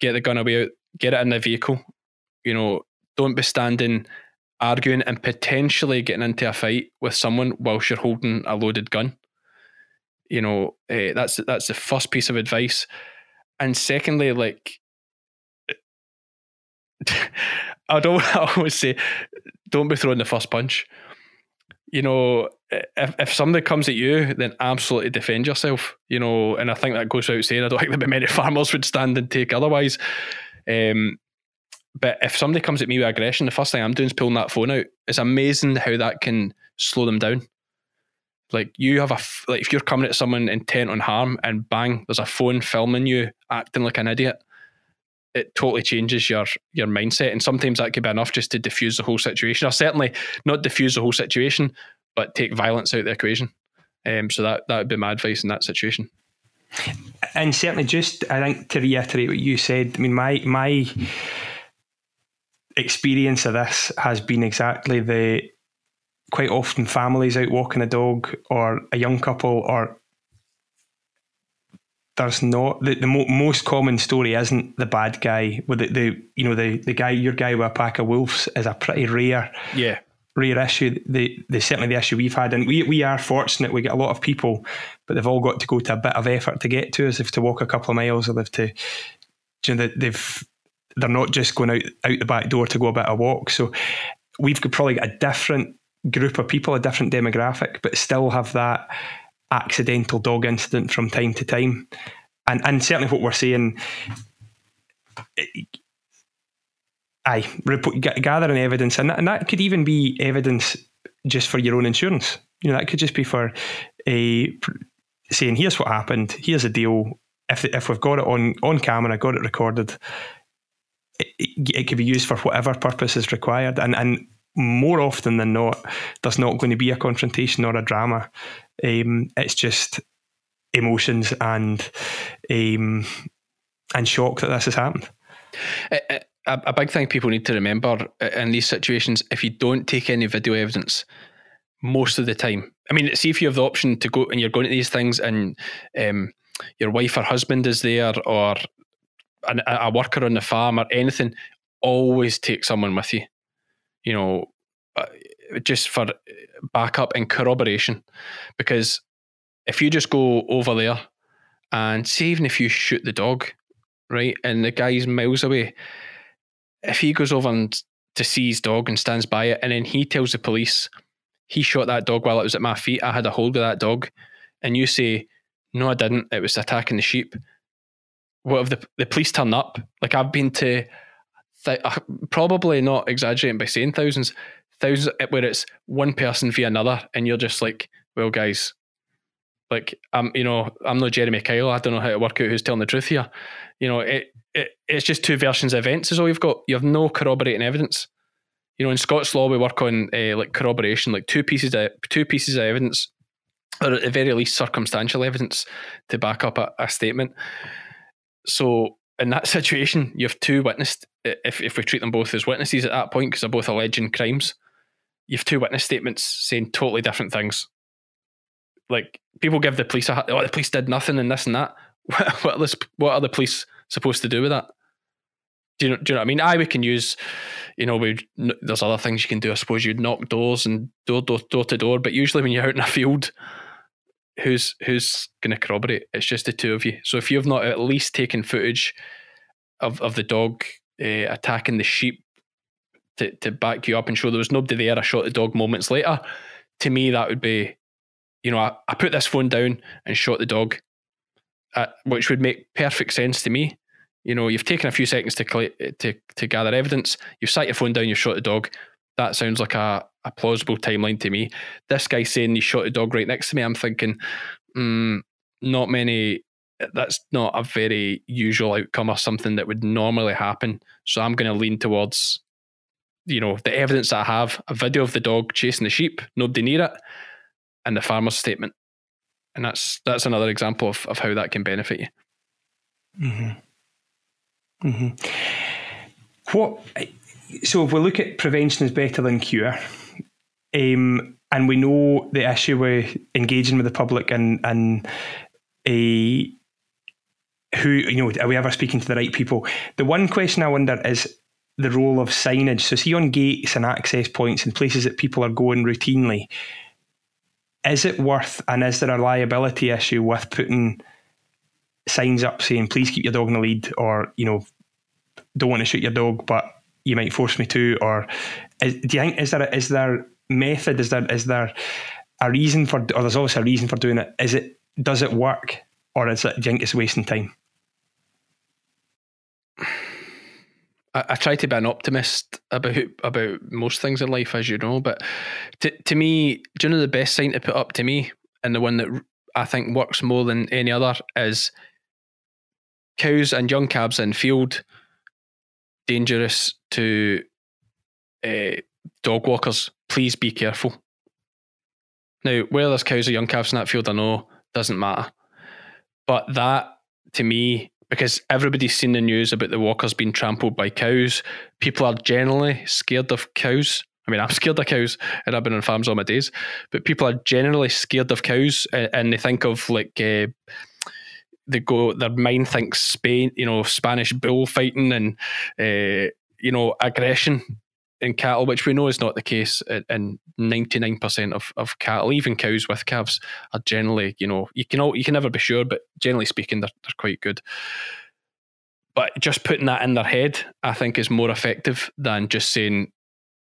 Get the gun away out get it in the vehicle. You know don't be standing arguing and potentially getting into a fight with someone whilst you're holding a loaded gun. You know uh, that's that's the first piece of advice. And secondly like I don't. Always say, don't be throwing the first punch. You know, if if somebody comes at you, then absolutely defend yourself. You know, and I think that goes without saying. I don't think that many farmers would stand and take otherwise. Um, but if somebody comes at me with aggression, the first thing I'm doing is pulling that phone out. It's amazing how that can slow them down. Like you have a like if you're coming at someone intent on harm and bang, there's a phone filming you acting like an idiot it totally changes your your mindset. And sometimes that could be enough just to diffuse the whole situation, or certainly not diffuse the whole situation, but take violence out of the equation. Um, so that that would be my advice in that situation. And certainly, just I think to reiterate what you said, I mean, my my experience of this has been exactly the quite often families out walking a dog or a young couple or there's not the, the mo- most common story isn't the bad guy with the, the you know the the guy your guy with a pack of wolves is a pretty rare yeah. rare issue. The, the certainly the issue we've had and we, we are fortunate we get a lot of people but they've all got to go to a bit of effort to get to us. If to walk a couple of miles or they've to you know they've they're not just going out out the back door to go a bit of walk. So we've got probably got a different group of people a different demographic but still have that accidental dog incident from time to time. And, and certainly what we're seeing, eh, aye, report, gathering evidence, and that, and that could even be evidence just for your own insurance. You know, that could just be for eh, a saying, "Here's what happened. Here's a deal. If if we've got it on on camera, got it recorded, it, it, could be used for whatever purpose is required." And and more often than not, there's not going to be a confrontation or a drama. Um, it's just emotions and um, and shock that this has happened. A, a, big thing people need to remember in these situations: if you don't take any video evidence, most of the time, I mean, see if you have the option to go and you're going to these things, and um, your wife or husband is there, or a, a worker on the farm, or anything. Always take someone with you. You know, uh, just for backup and corroboration. Because if you just go over there and say, even if you shoot the dog, right, and the guy's miles away, if he goes over and to see his dog and stands by it, and then he tells the police, he shot that dog while it was at my feet, I had a hold of that dog, and you say, no, I didn't, it was attacking the sheep. What if the, the police turn up? Like I've been to, th- uh, probably not exaggerating by saying thousands, thousands where it's one person via another, and you're just like, well, guys, like I'm, you know, I'm not Jeremy Kyle. I don't know how to work out who's telling the truth here. You know, it, it it's just two versions of events is all you've got. You have no corroborating evidence. You know, in Scots law, we work on uh, like corroboration, like two pieces of two pieces of evidence, or at the very least, circumstantial evidence to back up a, a statement. So in that situation, you have two witnesses. If if we treat them both as witnesses at that point, because they're both alleging crimes, you have two witness statements saying totally different things. Like people give the police a oh the police did nothing and this and that. what are what are the police supposed to do with that? Do you know? Do you know what I mean? I we can use, you know, we there's other things you can do. I suppose you'd knock doors and door door door to door, but usually when you're out in a field, who's who's going to corroborate? It's just the two of you. So if you've not at least taken footage of of the dog uh, attacking the sheep to, to back you up and show there was nobody there. I shot the dog moments later. To me, that would be, you know, I, I put this phone down and shot the dog, uh, which would make perfect sense to me. You know, you've taken a few seconds to to to gather evidence. You've sat your phone down. You've shot the dog. That sounds like a, a plausible timeline to me. This guy saying he shot the dog right next to me. I'm thinking, mm, not many. That's not a very usual outcome or something that would normally happen. So I'm going to lean towards you know, the evidence I have, a video of the dog chasing the sheep, nobody near it, and the farmer's statement. And that's that's another example of, of how that can benefit you. Mm-hmm. Mm-hmm. What so if we look at prevention is better than cure, um, and we know the issue with engaging with the public and and a who you know are we ever speaking to the right people? The one question I wonder is the role of signage. So, see on gates and access points and places that people are going routinely, is it worth and is there a liability issue with putting signs up saying, please keep your dog in the lead or, you know, don't want to shoot your dog, but you might force me to? Or is, do you think, is there, a, is there method? Is there, is there a reason for, or there's always a reason for doing it? Is it, does it work? Or is it, do you think it's wasting time? I, I, try to be an optimist about about most things in life, as you know. But to to me, do you know the best sign to put up to me, and the one that I think works more than any other is cows and young calves in field dangerous to uh, dog walkers. Please be careful. Now, whether there's cows or young calves in that field, I know doesn't matter. But that to me because everybody's seen the news about the walkers being trampled by cows. People are generally scared of cows. I mean, I'm scared of cows, and I've been on farms all my days. But people are generally scared of cows, and, they think of like uh, they go. Their mind thinks Spain, you know, Spanish bullfighting and uh, you know aggression in cattle, which we know is not the case. Nine percent of of cattle, even cows with calves, are generally, you know, you can all, you can never be sure, but generally speaking, they're they're quite good. But just putting that in their head, I think, is more effective than just saying,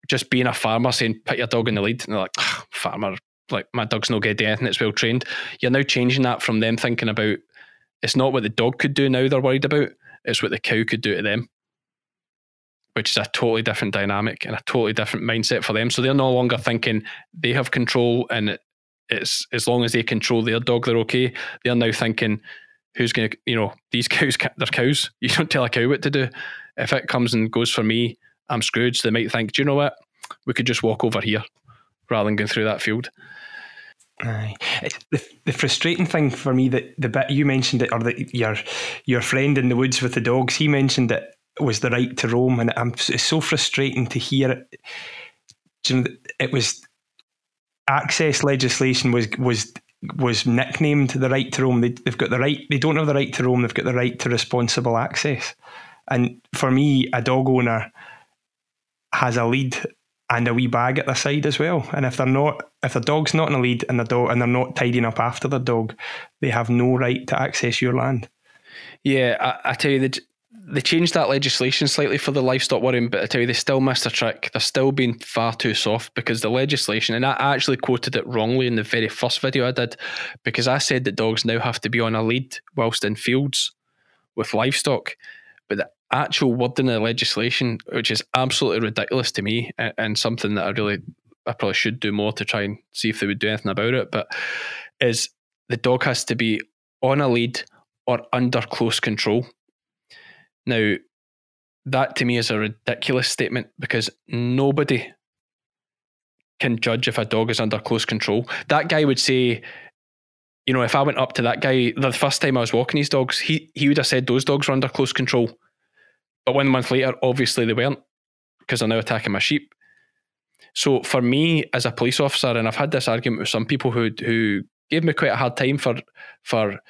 just being a farmer saying, put your dog in the lead, and they're like, ah, farmer, like my dog's no good at anything, it's well trained. You're now changing that from them thinking about it's not what the dog could do now they're worried about, it's what the cow could do to them which is a totally different dynamic and a totally different mindset for them. So they're no longer thinking they have control and it's as long as they control their dog, they're okay. They're now thinking, who's going to, you know, these cows, they're cows. You don't tell a cow what to do. If it comes and goes for me, I'm screwed. So they might think, do you know what? We could just walk over here rather than going through that field. Aye. Eh, the, the frustrating thing for me that the bit you mentioned it, or that your your friend in the woods with the dogs, he mentioned it was the right to roam, and I'm, it's so frustrating to hear it. You know, it was access legislation was was was nicknamed the right to roam. They, they've got the right. They don't have the right to roam. They've got the right to responsible access. And for me, a dog owner has a lead and a wee bag at their side as well. And if they're not, if the dog's not in a lead and the dog and they're not tidying up after the dog, they have no right to access your land. Yeah, I, I tell you, the they changed that legislation slightly for the livestock worrying, but I tell you, they still missed a trick. They're still being far too soft because the legislation, and I actually quoted it wrongly in the very first video I did, because I said that dogs now have to be on a lead whilst in fields with livestock. But the actual word in the legislation, which is absolutely ridiculous to me, and something that I really I probably should do more to try and see if they would do anything about it. But is the dog has to be on a lead or under close control. Now, that to me is a ridiculous statement because nobody can judge if a dog is under close control. That guy would say, you know, if I went up to that guy the first time I was walking his dogs, he he would have said those dogs were under close control. But one month later, obviously they weren't because they're now attacking my sheep. So for me as a police officer, and I've had this argument with some people who who gave me quite a hard time for for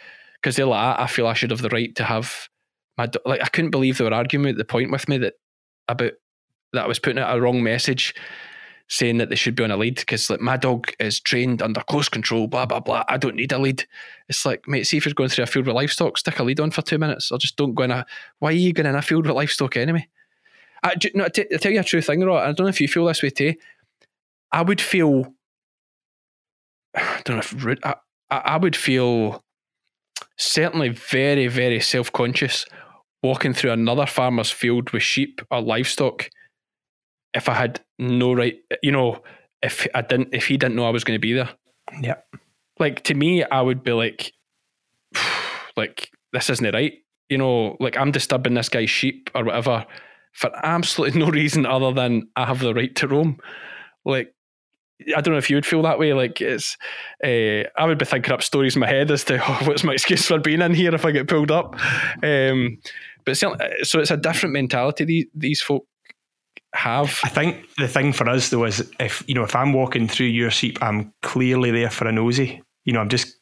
because they're like, ah, I feel I should have the right to have my like I couldn't believe they were arguing at the point with me that about that I was putting out a wrong message saying that they should be on a lead because like my dog is trained under close control, blah blah blah. I don't need a lead. It's like, mate, see if you're going through a field with livestock, stick a lead on for two minutes, or just don't go in a. Why are you going in a field with livestock anyway? I, do, no, I, t- I tell you a true thing, Rod. I don't know if you feel this way too. I would feel. I don't know if I, I would feel certainly very very self conscious walking through another farmer's field with sheep or livestock if I had no right, you know, if I didn't, if he didn't know I was going to be there. Yeah. Like to me, I would be like, like this isn't right. You know, like I'm disturbing this guy's sheep or whatever for absolutely no reason other than I have the right to roam. Like I don't know if you would feel that way. Like it's, uh, I would be thinking up stories in my head as to oh, what's my excuse for being in here if I get pulled up. Um, but uh, so it's a different mentality. These these folk have. I think the thing for us though is if you know if I'm walking through your sheep, I'm clearly there for a nosy. You know, I'm just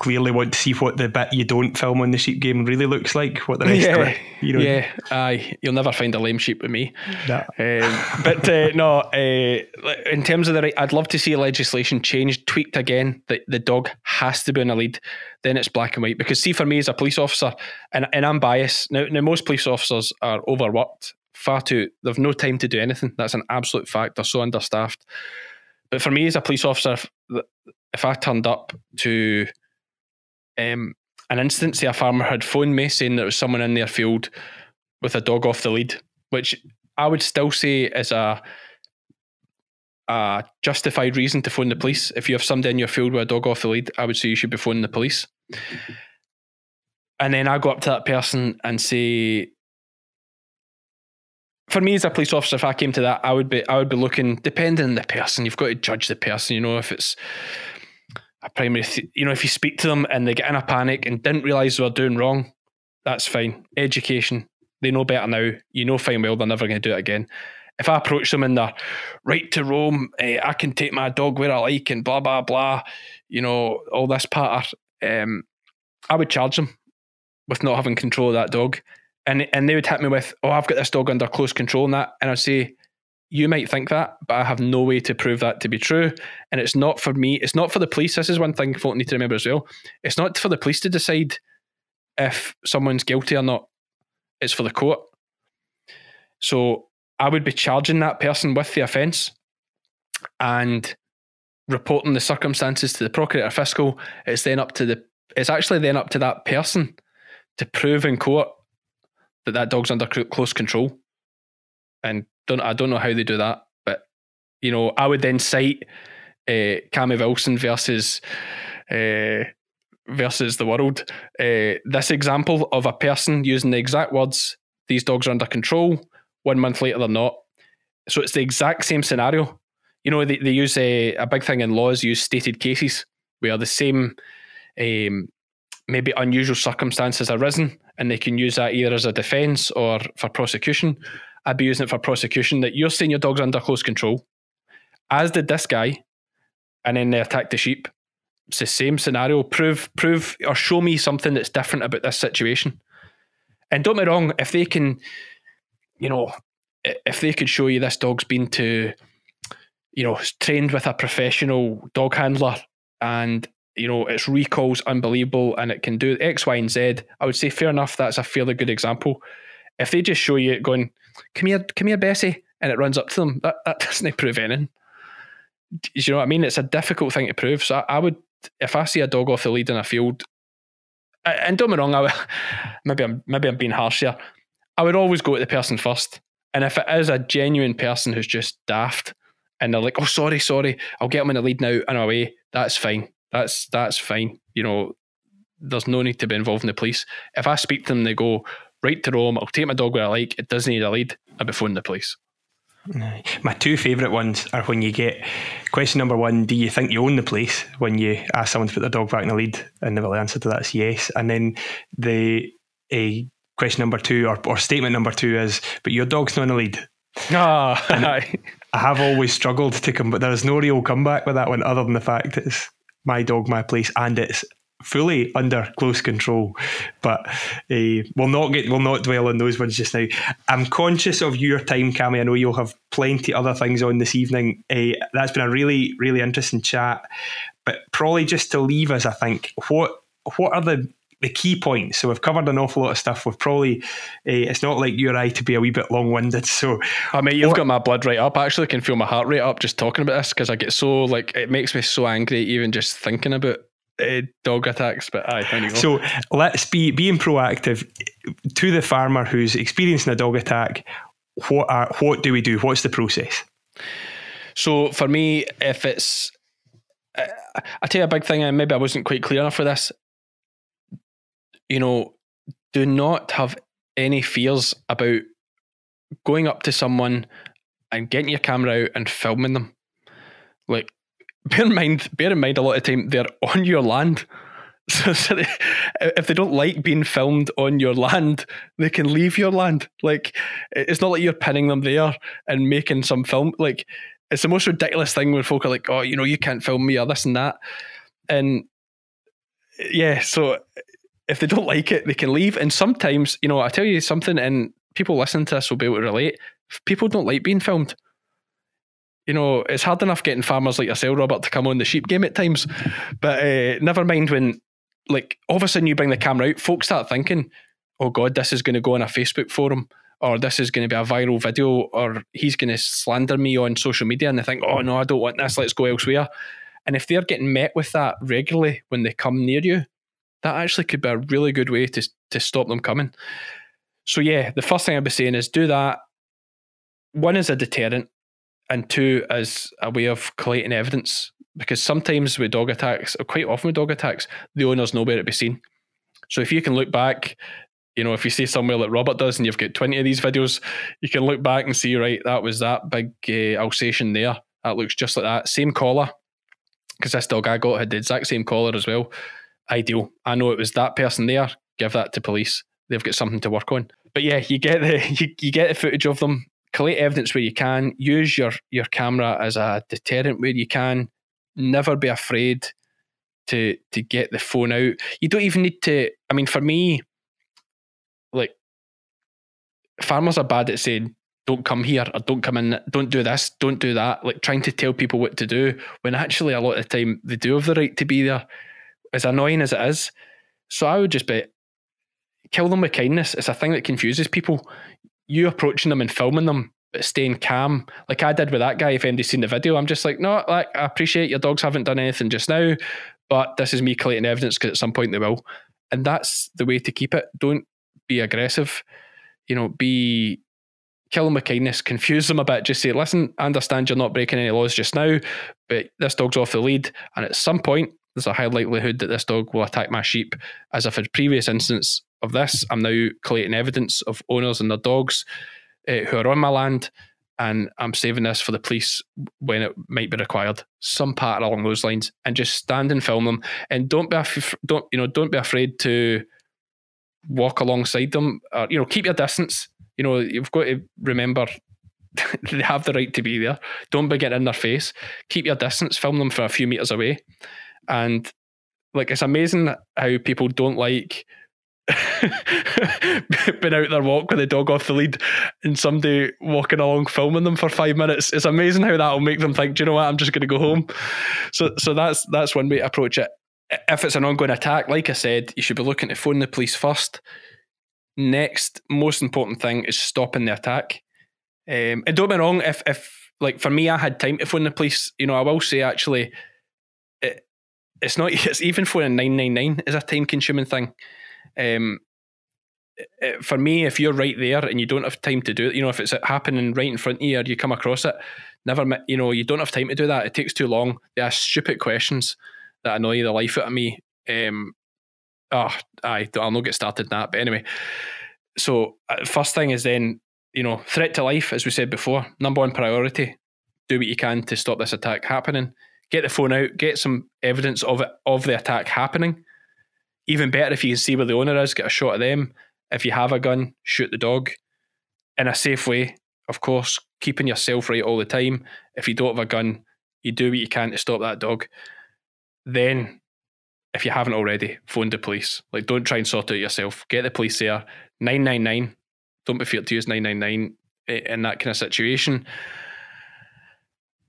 clearly want to see what the bit you don't film on the sheep game really looks like. What the rest yeah, of it, you know. Yeah, aye, you'll never find a lame sheep with me. No. Um, but uh, no, uh, in terms of the right, I'd love to see legislation changed, tweaked again. That the dog has to be on a lead. Then it's black and white. Because see, for me as a police officer, and and I'm biased. Now, now most police officers are overworked far too. They've no time to do anything. That's an absolute fact. They're so understaffed. But for me as a police officer, if I turned up to um, an instance, a farmer had phoned me saying there was someone in their field with a dog off the lead, which I would still say is a a justified reason to phone the police. If you have somebody in your field with a dog off the lead, I would say you should be phoning the police. And then I go up to that person and say, for me as a police officer, if I came to that, I would be I would be looking depending on the person. You've got to judge the person. You know, if it's a primary, th- you know, if you speak to them and they get in a panic and didn't realise they were doing wrong, that's fine. Education, they know better now. You know fine well they're never going to do it again. If I approach them in their right to roam, eh, I can take my dog where I like and blah blah blah, you know, all this patter. Um, I would charge them with not having control of that dog and and they would hit me with, "Oh, I've got this dog under close control," and that, and I'd say, "You might think that, but I have no way to prove that to be true." And it's not for me. It's not for the police. This is one thing folk need to remember as well. It's not for the police to decide if someone's guilty or not. It's for the court. So I would be charging that person with the offence and reporting the circumstances to the procurator fiscal. It's then up to the. It's actually then up to that person to prove in court that that dog's under close control. And don't I don't know how they do that, but you know I would then cite uh, Cammy Wilson versus uh, versus the world. Uh, this example of a person using the exact words, "These dogs are under control." One month later, they're not. So it's the exact same scenario. You know, they, they use a, a big thing in laws, use stated cases where the same um, maybe unusual circumstances arisen and they can use that either as a defence or for prosecution. I'd be using it for prosecution that you're saying your dog's under close control, as did this guy, and then they attacked the sheep. It's the same scenario. Prove, prove, or show me something that's different about this situation. And don't be wrong, if they can, you know, if they could show you this dog's been to, you know, trained with a professional dog handler and you know, its recall's unbelievable and it can do X, Y, and Z. I would say fair enough, that's a fairly good example. If they just show you going, come here, come here, Bessie, and it runs up to them, that, that doesn't prove anything. Do you know what I mean? It's a difficult thing to prove. So I, I would, if I see a dog off the lead in a field, and don't me wrong, I, maybe I'm maybe I'm being harsh here. I would always go to the person first, and if it is a genuine person who's just daft and they're like, "Oh, sorry, sorry, I'll get them in the lead now and away." That's fine. That's that's fine. You know, there's no need to be involved in the police. If I speak to them, they go right to roam. I'll take my dog where I like. It doesn't need a lead. I'll be phoning the police. My two favourite ones are when you get question number one: Do you think you own the place? When you ask someone to put their dog back in the lead, and the answer to that is yes. And then the a question number two or, or statement number two is, "But your dog's not in the lead." Ah, I have always struggled to come, but there's no real comeback with that one, other than the fact it's my dog, my place, and it's fully under close control. But uh, we'll not get we'll not dwell on those ones just now. I'm conscious of your time, Cammy. I know you'll have plenty other things on this evening. Uh, that's been a really really interesting chat. But probably just to leave us, I think what what are the the key points. So we've covered an awful lot of stuff. We've probably uh, it's not like you or I to be a wee bit long winded. So I mean, you've what, got my blood right up. I actually can feel my heart rate up just talking about this because I get so like it makes me so angry even just thinking about uh, dog attacks. But aye, so let's be being proactive to the farmer who's experiencing a dog attack. What are, what do we do? What's the process? So for me, if it's uh, I tell you a big thing, and maybe I wasn't quite clear enough for this. You know, do not have any fears about going up to someone and getting your camera out and filming them. Like bear in mind, bear in mind, a lot of time they're on your land. So, so they, if they don't like being filmed on your land, they can leave your land. Like it's not like you're pinning them there and making some film. Like it's the most ridiculous thing when folk are like, "Oh, you know, you can't film me or this and that," and yeah. So if they don't like it, they can leave. And sometimes, you know, I tell you something, and people listening to this will be able to relate. People don't like being filmed you know, it's hard enough getting farmers like yourself, Robert, to come on the sheep game at times. But uh, never mind when, like, all of a sudden you bring the camera out, folks start thinking, oh God, this is going to go on a Facebook forum, or this is going to be a viral video, or he's going to slander me on social media. And they think, oh no, I don't want this, let's go elsewhere. And if they're getting met with that regularly when they come near you, that actually could be a really good way to, to stop them coming. So, yeah, the first thing I'd be saying is do that. One is a deterrent and two as a way of collating evidence because sometimes with dog attacks, or quite often with dog attacks, the owners know where it be seen. So if you can look back, you know, if you see somewhere like Robert does, and you've got twenty of these videos, you can look back and see, right, that was that big uh, Alsatian there. That looks just like that. Same collar, because this dog I got had the exact same collar as well. Ideal. I know it was that person there. Give that to police. They've got something to work on. But yeah, you get the you, you get the footage of them collect evidence where you can, use your your camera as a deterrent where you can. Never be afraid to to get the phone out. You don't even need to. I mean, for me, like farmers are bad at saying, "Don't come here" or "Don't come in," "Don't do this," "Don't do that." Like trying to tell people what to do when actually a lot of the time they do have the right to be there. As annoying as it is, so I would just be kill them with kindness. It's a thing that confuses people you approaching them and filming them, but staying calm, like I did with that guy. If anybody's seen the video, I'm just like, no, like I appreciate your dogs haven't done anything just now, but this is me collating evidence because at some point they will, and that's the way to keep it. Don't be aggressive. You know, be kill them with kindness, confuse them a bit. Just say, listen, I understand you're not breaking any laws just now, but this dog's off the lead, and at some point there's a high likelihood that this dog will attack my sheep, as if in previous instance of this. I'm now collating evidence of owners and their dogs uh, who are on my land, and I'm saving this for the police when it might be required. Some part along those lines, and just stand and film them, and don't be af- don't you know don't be afraid to walk alongside them. Or, you know, keep your distance. You know, you've got to remember they have the right to be there. Don't be getting in their face. Keep your distance. Film them from a few meters away, and like it's amazing how people don't like been out their walk with the dog off the lead and somebody walking along filming them for five minutes. It's amazing how that'll make them think, do you know what, I'm just gonna go home. So so that's that's one way to approach it. If it's an ongoing attack, like I said, you should be looking to phone the police first. Next, most important thing is stopping the attack. Um, and don't be wrong, if if like for me, I had time to phone the police. You know, I will say actually, it, it's not. It's even phoning nine nine nine is a time consuming thing. Um, for me, if you're right there and you don't have time to do it, you know, if it's happening right in front of you or you come across it, Never, you know, you don't have time to do that. It takes too long. They ask stupid questions that annoy the life out of me. Um, oh, I, I'll not get started in that. But anyway, so uh, first thing is then, you know, threat to life, as we said before, number one priority. Do what you can to stop this attack happening. Get the phone out, get some evidence of it of the attack happening. Even better if you can see where the owner is, get a shot of them. If you have a gun, shoot the dog in a safe way, of course, keeping yourself right all the time. If you don't have a gun, you do what you can to stop that dog. Then, if you haven't already, phone the police. Like, don't try and sort it out yourself. Get the police there. 999. Don't be feared to use 999 eh, in that kind of situation.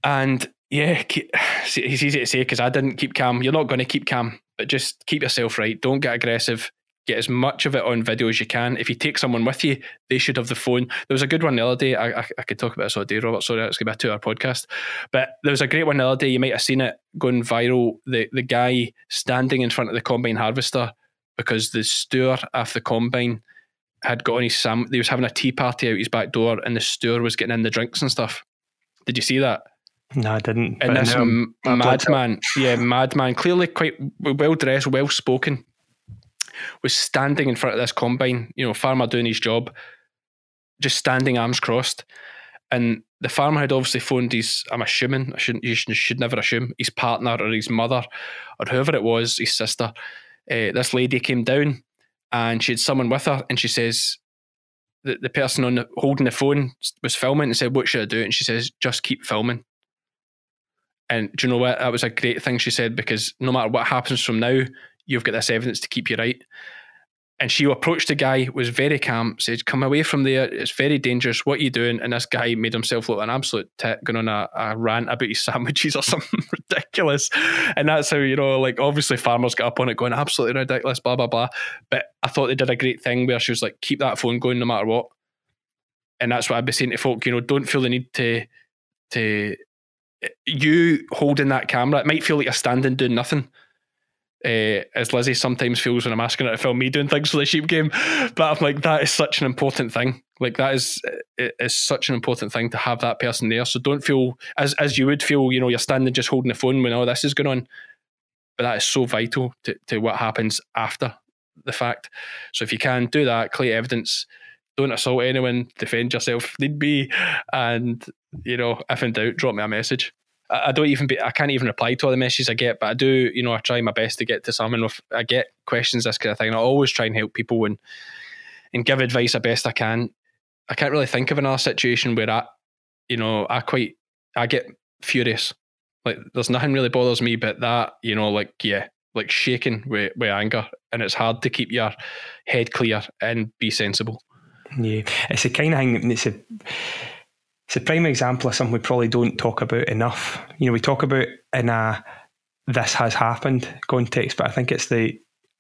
And yeah, it's easy to say because I didn't keep calm. You're not going to keep calm, but just keep yourself right. Don't get aggressive get as much of it on video as you can. If you take someone with you, they should have the phone. There was a good one the other day. I, I, I could talk about this all day, Robert. Sorry, it's going to be a two hour podcast. But there was a great one the other day. You might have seen it going viral. The, the guy standing in front of the combine harvester because the steward after the combine had got on his sam. He was having a tea party out his back door and the steward was getting in the drinks and stuff. Did you see that? No, I didn't. And this m- madman, yeah, madman, clearly quite well dressed, well spoken, was standing in front of this combine, you know, farmer doing his job, just standing arms crossed. And the farmer had obviously phoned his, I'm assuming, I shouldn't, you should, should never assume, his partner or his mother or whoever it was, his sister. Uh, this lady came down and she had someone with her and she says, the, the person on the, holding the phone was filming and said, What should I do? And she says, Just keep filming. And do you know what? That was a great thing she said because no matter what happens from now, you've got this evidence to keep you right. And she approached the guy, was very calm, said, Come away from there. It's very dangerous. What are you doing? And this guy made himself look an absolute tit, going on a, a rant about his sandwiches or something ridiculous. And that's how, you know, like obviously farmers got up on it going, absolutely ridiculous, blah, blah, blah. But I thought they did a great thing where she was like, Keep that phone going no matter what. And that's what I'd be saying to folk, you know, don't feel the need to, to, you holding that camera, it might feel like you're standing doing nothing uh, as Lizzie sometimes feels when I'm asking her to film me doing things for the sheep game. But I'm like, that is such an important thing. Like that is is such an important thing to have that person there. So don't feel as as you would feel, you know, you're standing just holding the phone when all this is going on. But that is so vital to, to what happens after the fact. So if you can do that, collect evidence, don't assault anyone, defend yourself need be, and you know, if in doubt, drop me a message. I don't even be, I can't even reply to all the messages I get, but I do, you know, I try my best to get to some. And if I get questions, this kind of thing, I always try and help people and and give advice the best I can. I can't really think of another situation where I, you know, I quite, I get furious. Like there's nothing really bothers me, but that, you know, like yeah, like shaking with, with anger, and it's hard to keep your head clear and be sensible. Yeah, it's the kind of thing. It's a it's a prime example of something we probably don't talk about enough. You know, we talk about in a this has happened context, but I think it's the,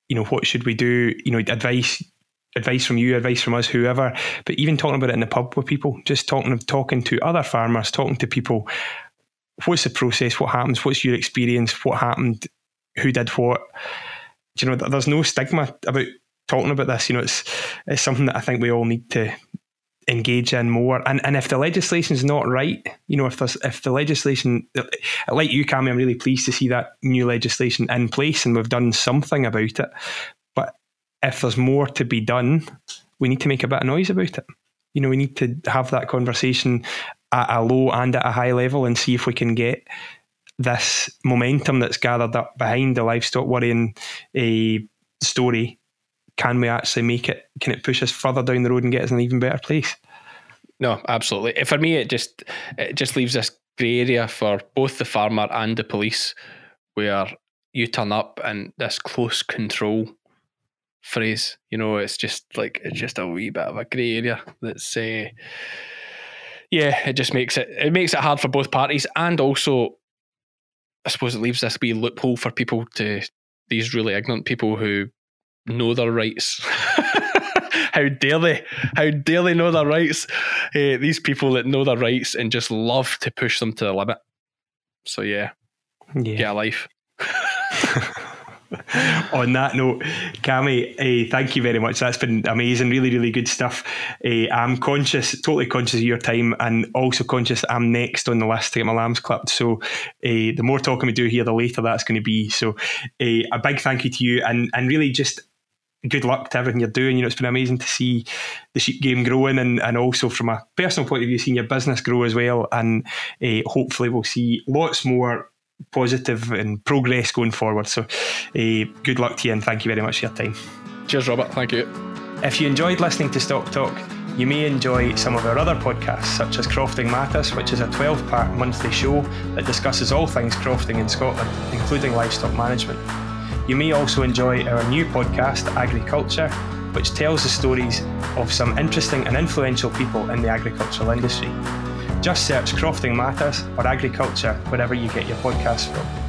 you know, what should we do? You know, advice advice from you, advice from us, whoever. But even talking about it in the pub with people, just talking talking to other farmers, talking to people. What's the process? What happens? What's your experience? What happened? Who did what? you know, there's no stigma about talking about this. You know, it's it's something that I think we all need to engage in more. And and if the legislation is not right, you know, if there's if the legislation, like you, Cammy, I'm really pleased to see that new legislation in place, and we've done something about it. But if there's more to be done, we need to make a bit of noise about it. You know, we need to have that conversation at a low and at a high level, and see if we can get this momentum that's gathered up behind the livestock worrying a story can we actually make it? Can it push us further down the road and get us in an even better place? No, absolutely. For me, it just it just leaves this grey area for both the farmer and the police, where you turn up and this close control phrase, you know, it's just like it's just a wee bit of a grey area. That's uh, yeah, it just makes it it makes it hard for both parties, and also, I suppose it leaves this wee loophole for people to these really ignorant people who know their rights. How dare they? How dare they know their rights? Uh, these people that know their rights and just love to push them to the limit. So yeah, yeah. get a life. on that note, Cammy, uh, thank you very much. That's been amazing, really, really good stuff. Uh, I'm conscious, totally conscious of your time, and also conscious I'm next on the list to get my lambs clipped. So uh, the more talking we do here, the later that's going to be. So a big thank you to you, and and really just good luck to everything you're doing. You know, it's been amazing to see the sheep game growing, and, and also from a personal point of view, seeing your business grow as well. And uh, hopefully, we'll see lots more positive and progress going forward. So, uh, good luck to you, and thank you very much for your time. Cheers, Robert. Thank you. If you enjoyed listening to Stock Talk, you may enjoy some of our other podcasts, such as Crofting Matters, which is a 12 part monthly show that discusses all things crofting in Scotland, including livestock management. You may also enjoy our new podcast, Agriculture, which tells the stories of some interesting and influential people in the agricultural industry. Just search Crofting Matters or Agriculture wherever you get your podcasts from.